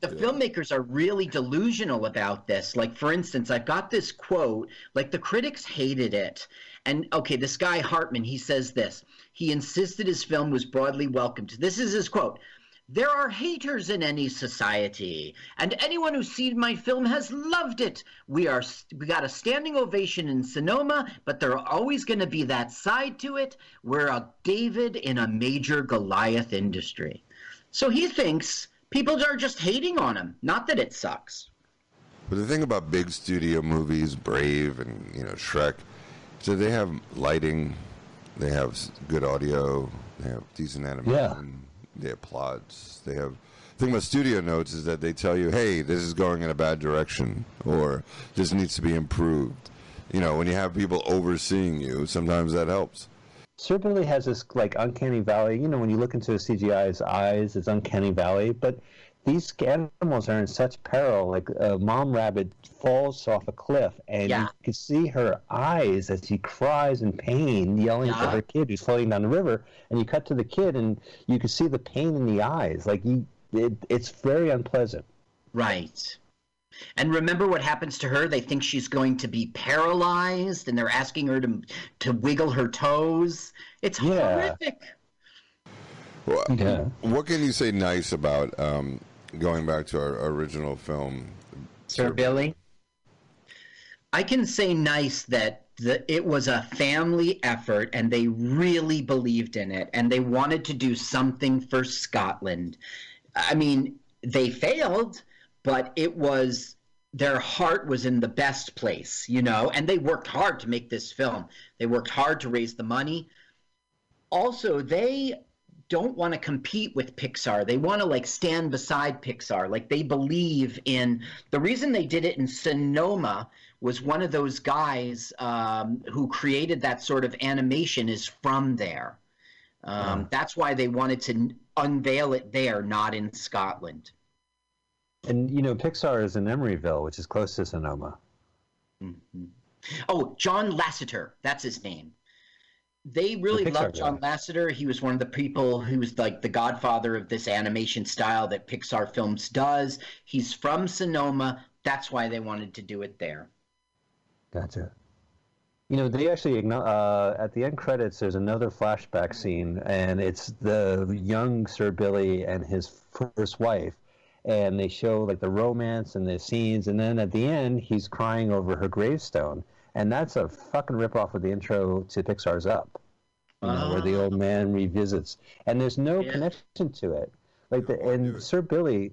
M: The filmmakers are really delusional about this. Like, for instance, I've got this quote, like, the critics hated it. And, okay, this guy Hartmann, he says this. He insisted his film was broadly welcomed. This is his quote. There are haters in any society, and anyone who's seen my film has loved it. We are we got a standing ovation in Sonoma, but there are always going to be that side to it. We're a David in a major Goliath industry. So he thinks people are just hating on him, not that it sucks.
O: but the thing about big studio movies, Brave and, you know, Shrek, so they have lighting, they have good audio, they have decent animation, they have plots, they have. The thing about studio notes is that they tell you, hey, this is going in a bad direction, or this needs to be improved. You know, when you have people overseeing you, sometimes that helps.
P: Billy has this like uncanny valley. You know, when you look into a CGI's eyes, it's uncanny valley. But these animals are in such peril. Like a mom rabbit falls off a cliff, and
M: Yeah.
P: you can see her eyes as she cries in pain, yelling for her kid who's floating down the river. And you cut to the kid, and you can see the pain in the eyes. Like you, it, it's very unpleasant.
M: Right. And remember what happens to her? They think she's going to be paralyzed, and they're asking her to to wiggle her toes. It's
P: Yeah.
M: horrific.
O: Well,
P: Yeah.
O: What can you say nice about um, going back to our original film?
M: Sir Billy? I can say nice that the, it was a family effort and they really believed in it and they wanted to do something for Scotland. I mean, they failed, but it was their heart was in the best place, you know, and they worked hard to make this film. They worked hard to raise the money. Also, they don't want to compete with Pixar. They want to like stand beside Pixar. Like they believe in the reason they did it in Sonoma was one of those guys um, who created that sort of animation is from there. Um, That's why they wanted to unveil it there, not in Scotland.
P: And you know, Pixar is in Emeryville, which is close to Sonoma.
M: Oh, John Lasseter, that's his name. They really
P: Pixar
M: loved John Lasseter. He was one of the people who was like the godfather of this animation style that Pixar Films does. He's from Sonoma. That's why they wanted to do it there.
P: Gotcha. You know, they actually uh, at the end credits. There's another flashback scene, and it's the young Sir Billy and his first wife, and they show like the romance and the scenes, and then at the end, he's crying over her gravestone, and that's a fucking ripoff of the intro to Pixar's Up, you know, where the old man revisits, and there's no connection to it. Like the and Sir Billy,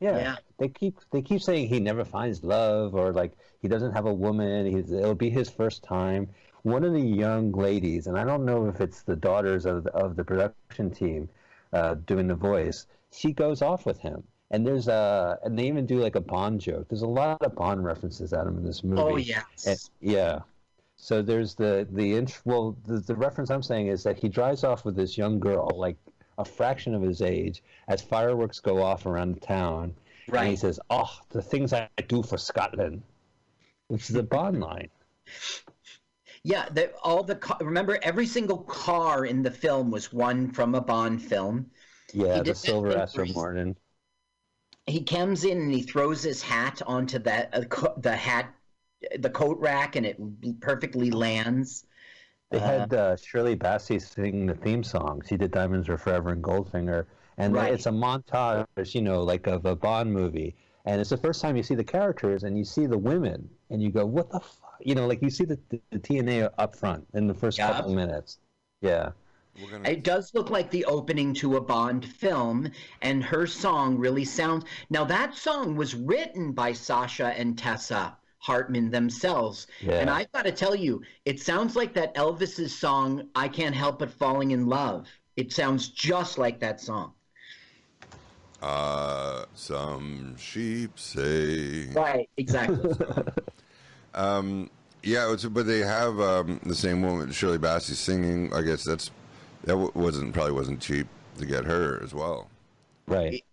P: yeah,
M: Yeah.
P: they keep they keep saying he never finds love or like he doesn't have a woman. He's, it'll be his first time. One of the young ladies, and I don't know if it's the daughters of the, of the production team uh, doing the voice. She goes off with him, and there's a and they even do like a Bond joke. There's a lot of Bond references at him in this oh, movie.
M: Oh, yes.
P: And- yeah. So there's the the int- well the, the reference I'm saying is that he drives off with this young girl like a fraction of his age as fireworks go off around the town. And he says, "Oh, the things I do for Scotland," which is a Bond line.
M: Yeah, the, all the remember every single car in the film was one from a Bond film.
P: Yeah, the silver Aston Martin.
M: He comes in and he throws his hat onto that uh, co- the hat the coat rack and it perfectly lands.
P: They
M: Uh,
P: had uh, Shirley Bassey sing the theme song. She did "Diamonds Are Forever" and Goldfinger, and
M: Right.
P: it's a montage, you know, like of a Bond movie. And it's the first time you see the characters and you see the women, and you go, "What the fuck?" You know, like you see the, the, the TNA up front in the first
M: Yup.
P: couple minutes. Yeah.
M: It does look like the opening to a Bond film, and her song really sounds. Now, that song was written by Sascha and Tessa Hartmann themselves.
P: Yeah.
M: And I've got to tell you, it sounds like that Elvis's song, I Can't Help But Falling in Love. It sounds just like that song.
O: Uh, some sheep say.
M: Right, exactly.
O: Um, yeah, it's, but they have um, the same woman, Shirley Bassey, singing. I guess that's that wasn't probably wasn't cheap to get her as well.
P: Right.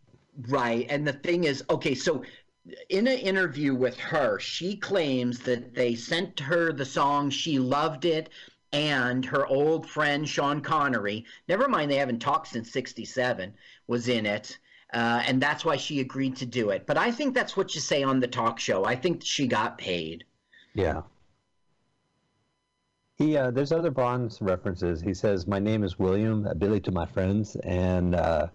M: Right. And the thing is, okay, so in an interview with her, she claims that they sent her the song, she loved it, and her old friend Sean Connery, never mind they haven't talked since 67, was in it. Uh, and that's why she agreed to do it. But I think that's what you say on the talk show. I think she got paid.
P: Yeah. He uh, there's other Bond references. He says, "My name is William, Billy to my friends," and uh,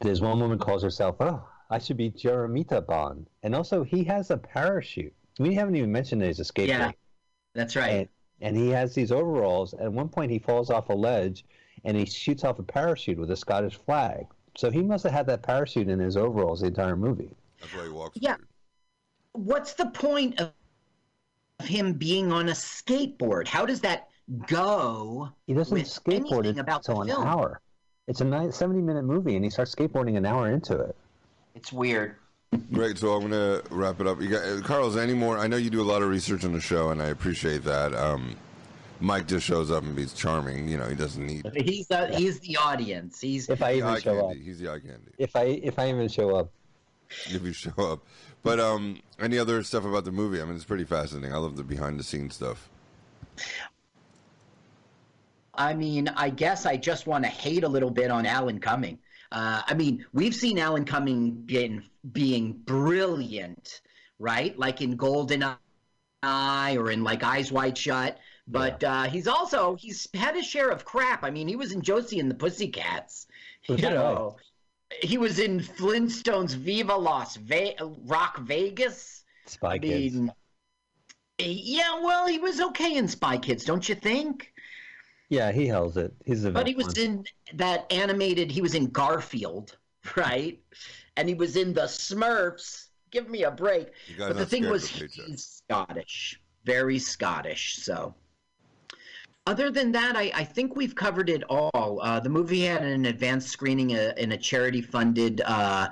P: there's one woman calls herself, "Oh, I should be Jeremita Bond," and also he has a parachute. We haven't even mentioned that he's a skateboarder.
M: Yeah, that's right.
P: And, and he has these overalls. At one point, he falls off a ledge, and he shoots off a parachute with a Scottish flag. So he must have had that parachute in his overalls the entire movie.
O: That's why he walks.
M: Yeah. What's the point of him being on a skateboard? How does that go?
P: He doesn't
M: with
P: skateboard
M: about
P: until an
M: film?
P: hour. It's a nine, 70 minute movie, and he starts skateboarding an hour into it.
M: It's weird.
O: Great. So I'm gonna wrap it up. You got, uh, Carlos, any more? I know you do a lot of research on the show, and I appreciate that. Um, Mike just shows up and he's charming. You know, he doesn't need.
M: He's the he's the audience. He's
P: If I even
O: eye
P: show up.
O: He's the eye candy.
P: If I if I even show up.
O: If you show up, but um, any other stuff about the movie? I mean, it's pretty fascinating. I love the behind the scenes stuff.
M: I mean, I guess I just want to hate a little bit on Alan Cumming. Uh, I mean, we've seen Alan Cumming being being brilliant, right? Like in Golden Eye or in like Eyes Wide Shut. But uh, he's also he's had his share of crap. I mean, he was in Josie and the Pussycats. You know, he was in Flintstones Viva Las Ve- Rock Vegas.
P: Spy
M: I
P: Kids.
M: mean, yeah, well, he was okay in Spy Kids, don't you think?
P: Yeah, he held it. He's a
M: But he was
P: one.
M: in that animated. He was in Garfield, right? And he was in the Smurfs. Give me a break. But the thing was,
O: of a paycheck.
M: he's Scottish, very Scottish. So, other than that, I, I think we've covered it all. Uh, the movie had an advanced screening uh, in a charity-funded uh,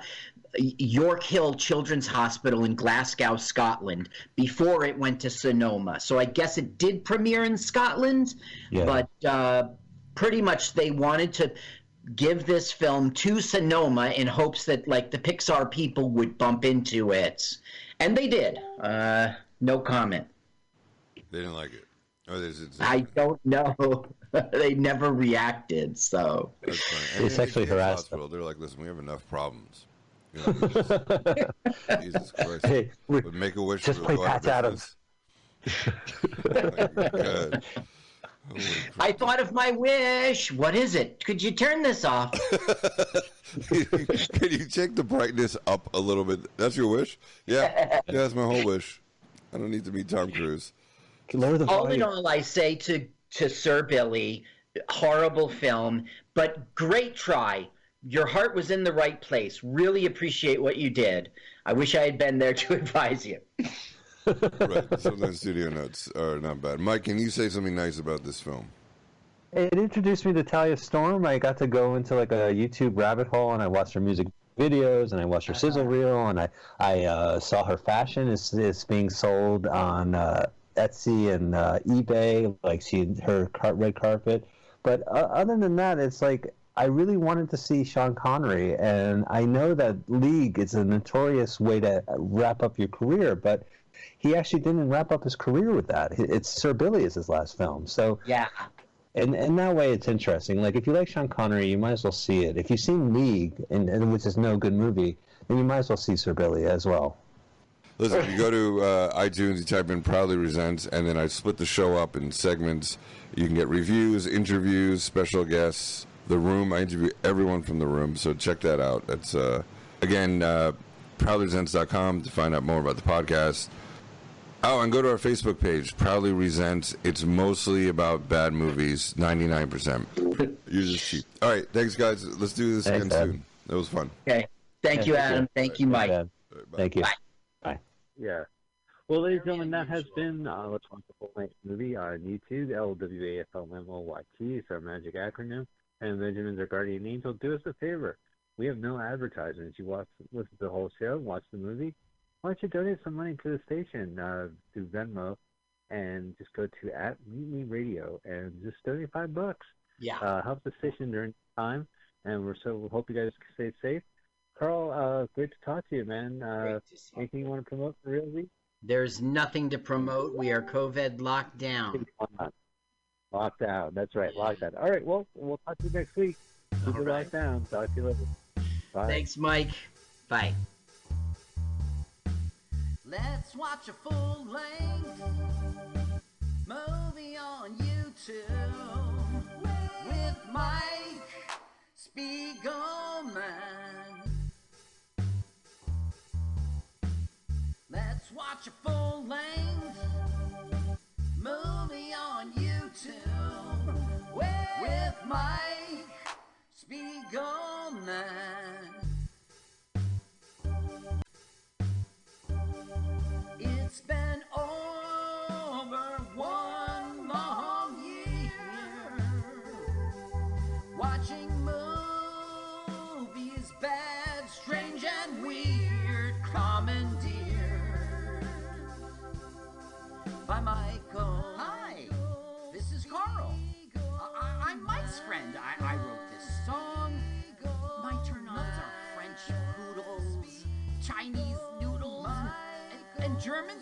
M: Yorkhill Children's Hospital in Glasgow, Scotland, before it went to Sonoma. So I guess it did premiere in Scotland,
P: Yeah.
M: but uh, pretty much they wanted to give this film to Sonoma in hopes that like the Pixar people would bump into it, and they did. Uh, no comment.
O: They didn't like it. Oh, there's, it's,
M: I don't know. they never reacted. So
O: That's funny.
P: They sexually harassed
O: Hospital, They're like, listen, we have enough problems. You know, just- Jesus Christ.
P: Hey, we-
O: But make a wish.
P: just
O: will
P: play
O: go Adams. of Oh my God. Holy
M: I thought of my wish. What is it? Could you turn this off?
O: Can you check the brightness up a little bit? That's your wish? Yeah. Yeah, that's my whole wish. I don't need to meet Tom Cruise.
P: Lower the
M: all in all, I say to to Sir Billy, horrible film, but great try. Your heart was in the right place. Really appreciate what you did. I wish I had been there to advise you.
O: Right. Sometimes studio notes are not bad. Mike, can you say something nice about this film?
P: It introduced me to Talia Storm. I got to go into like a YouTube rabbit hole, and I watched her music videos, and I watched her sizzle reel, and I I uh, saw her fashion is is being sold on uh, Etsy and uh, eBay, like she her car- red carpet. But uh, other than that, it's like I really wanted to see Sean Connery, and I know that League is a notorious way to wrap up your career, but he actually didn't wrap up his career with that. It's Sir Billy is his last film, so
M: Yeah.
P: and in that way, it's interesting. Like if you like Sean Connery, you might as well see it. If you've seen League, and, and which is no good movie, then you might as well see Sir Billy as well.
O: Listen, if you go to uh, iTunes, you type in Proudly Resents, and then I split the show up in segments. You can get reviews, interviews, special guests, the room. I interview everyone from the room, so check that out. That's, uh, again, uh, proudlyresents.com to find out more about the podcast. Oh, and go to our Facebook page, Proudly Resents. It's mostly about bad movies, 99%. You're just cheap. All right, thanks, guys. Let's do this
P: Thanks,
O: again
P: Adam.
O: soon. That was fun.
M: Okay. Thank you, Adam. Thank you, Mike.
P: Thank you.
A: Yeah. Well, ladies and gentlemen, that has been uh, Let's Watch the Full Length Movie on YouTube. LWAFLMOYT is our magic acronym. And Benjamin's our guardian angel. Do us a favor. We have no advertisements. You watch, listen to the whole show, watch the movie. Why don't you donate some money to the station uh, through Venmo and just go to at Mutiny Radio and just donate five bucks.
M: Yeah.
A: Uh, help the station during time. And we're so we hope you guys stay safe. Carl, uh, great to talk to you, man. Uh, anything you want to promote for Real Week?
M: There's nothing to promote. We are COVID locked down.
A: Locked down. That's right. Locked down. All right. Well, we'll talk to you next week. Keep it locked down. Talk to you later. Bye.
M: Thanks, Mike. Bye.
Q: Let's watch a full length Let's watch
M: German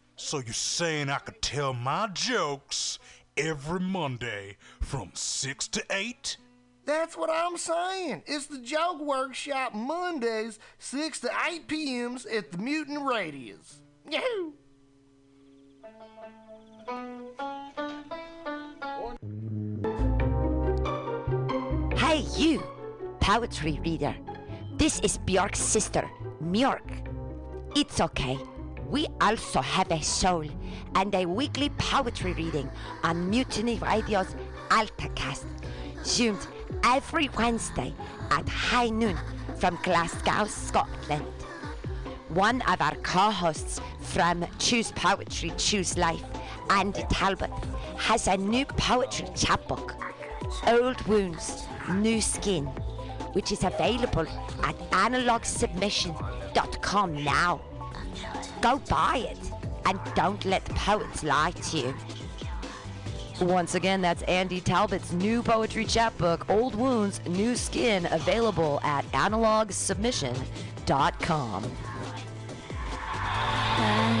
K: So you're saying I could tell my jokes every Monday from 6 to 8?
R: That's what I'm saying. It's the Joke Workshop Mondays, 6 to 8 p.m.s at the Mutant Radius. Yahoo!
S: Hey, you, poetry reader. This is Bjork's sister, Mjork. It's okay. We also have a soul and a weekly poetry reading on Mutiny Radio's AltaCast, zoomed every Wednesday at high noon from Glasgow, Scotland. One of our co-hosts from Choose Poetry, Choose Life, Andy Talbot, has a new poetry chapbook, Old Wounds, New Skin, which is available at analogsubmission.com now. Go buy it and don't let the poets lie to you.
T: Once again, that's Andy Talbot's new poetry chapbook, Old Wounds, New Skin, available at analogsubmission.com.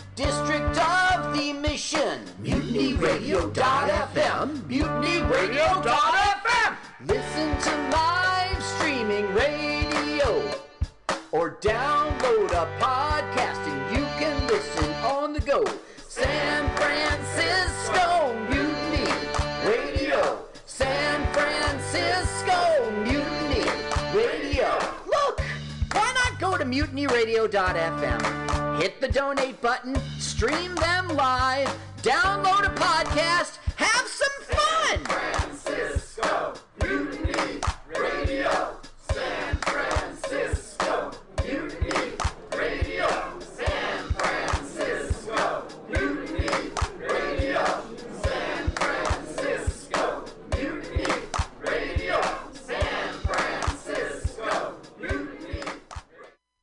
M: District of the Mission. MutinyRadio.fm. MutinyRadio.fm. Listen to live streaming radio or download a podcast and you can listen on the go. San Francisco Mutiny Radio. San Francisco Mutiny Radio. Look, why not go to mutinyradio.fm? Hit the donate button, stream them live, download a podcast, have some fun.
U: Francisco Mutiny Radio.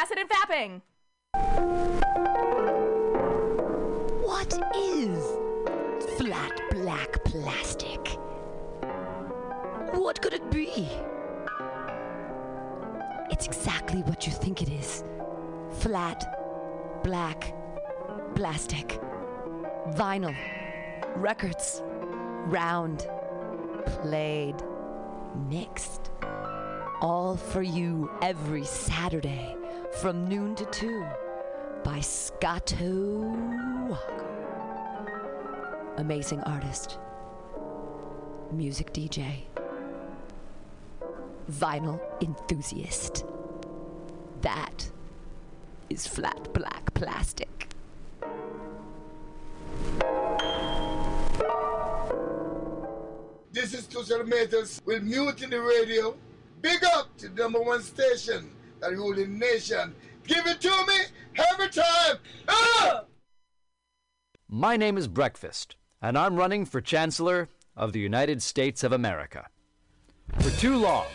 V: Acid and Fapping.
S: What is flat black plastic? What could it be? It's exactly what you think it is flat, black, plastic, vinyl, records, round, played, mixed. All for you every Saturday from noon to 2 by Scotto Walker. Amazing artist, music DJ, vinyl enthusiast. That is flat black plastic.
W: This is Tushar Matters with Mutiny Radio. Big up to number one station that ruling nation. Give it to me every time. Ah!
E: My name is Breakfast, and I'm running for Chancellor of the United States of America. For too long,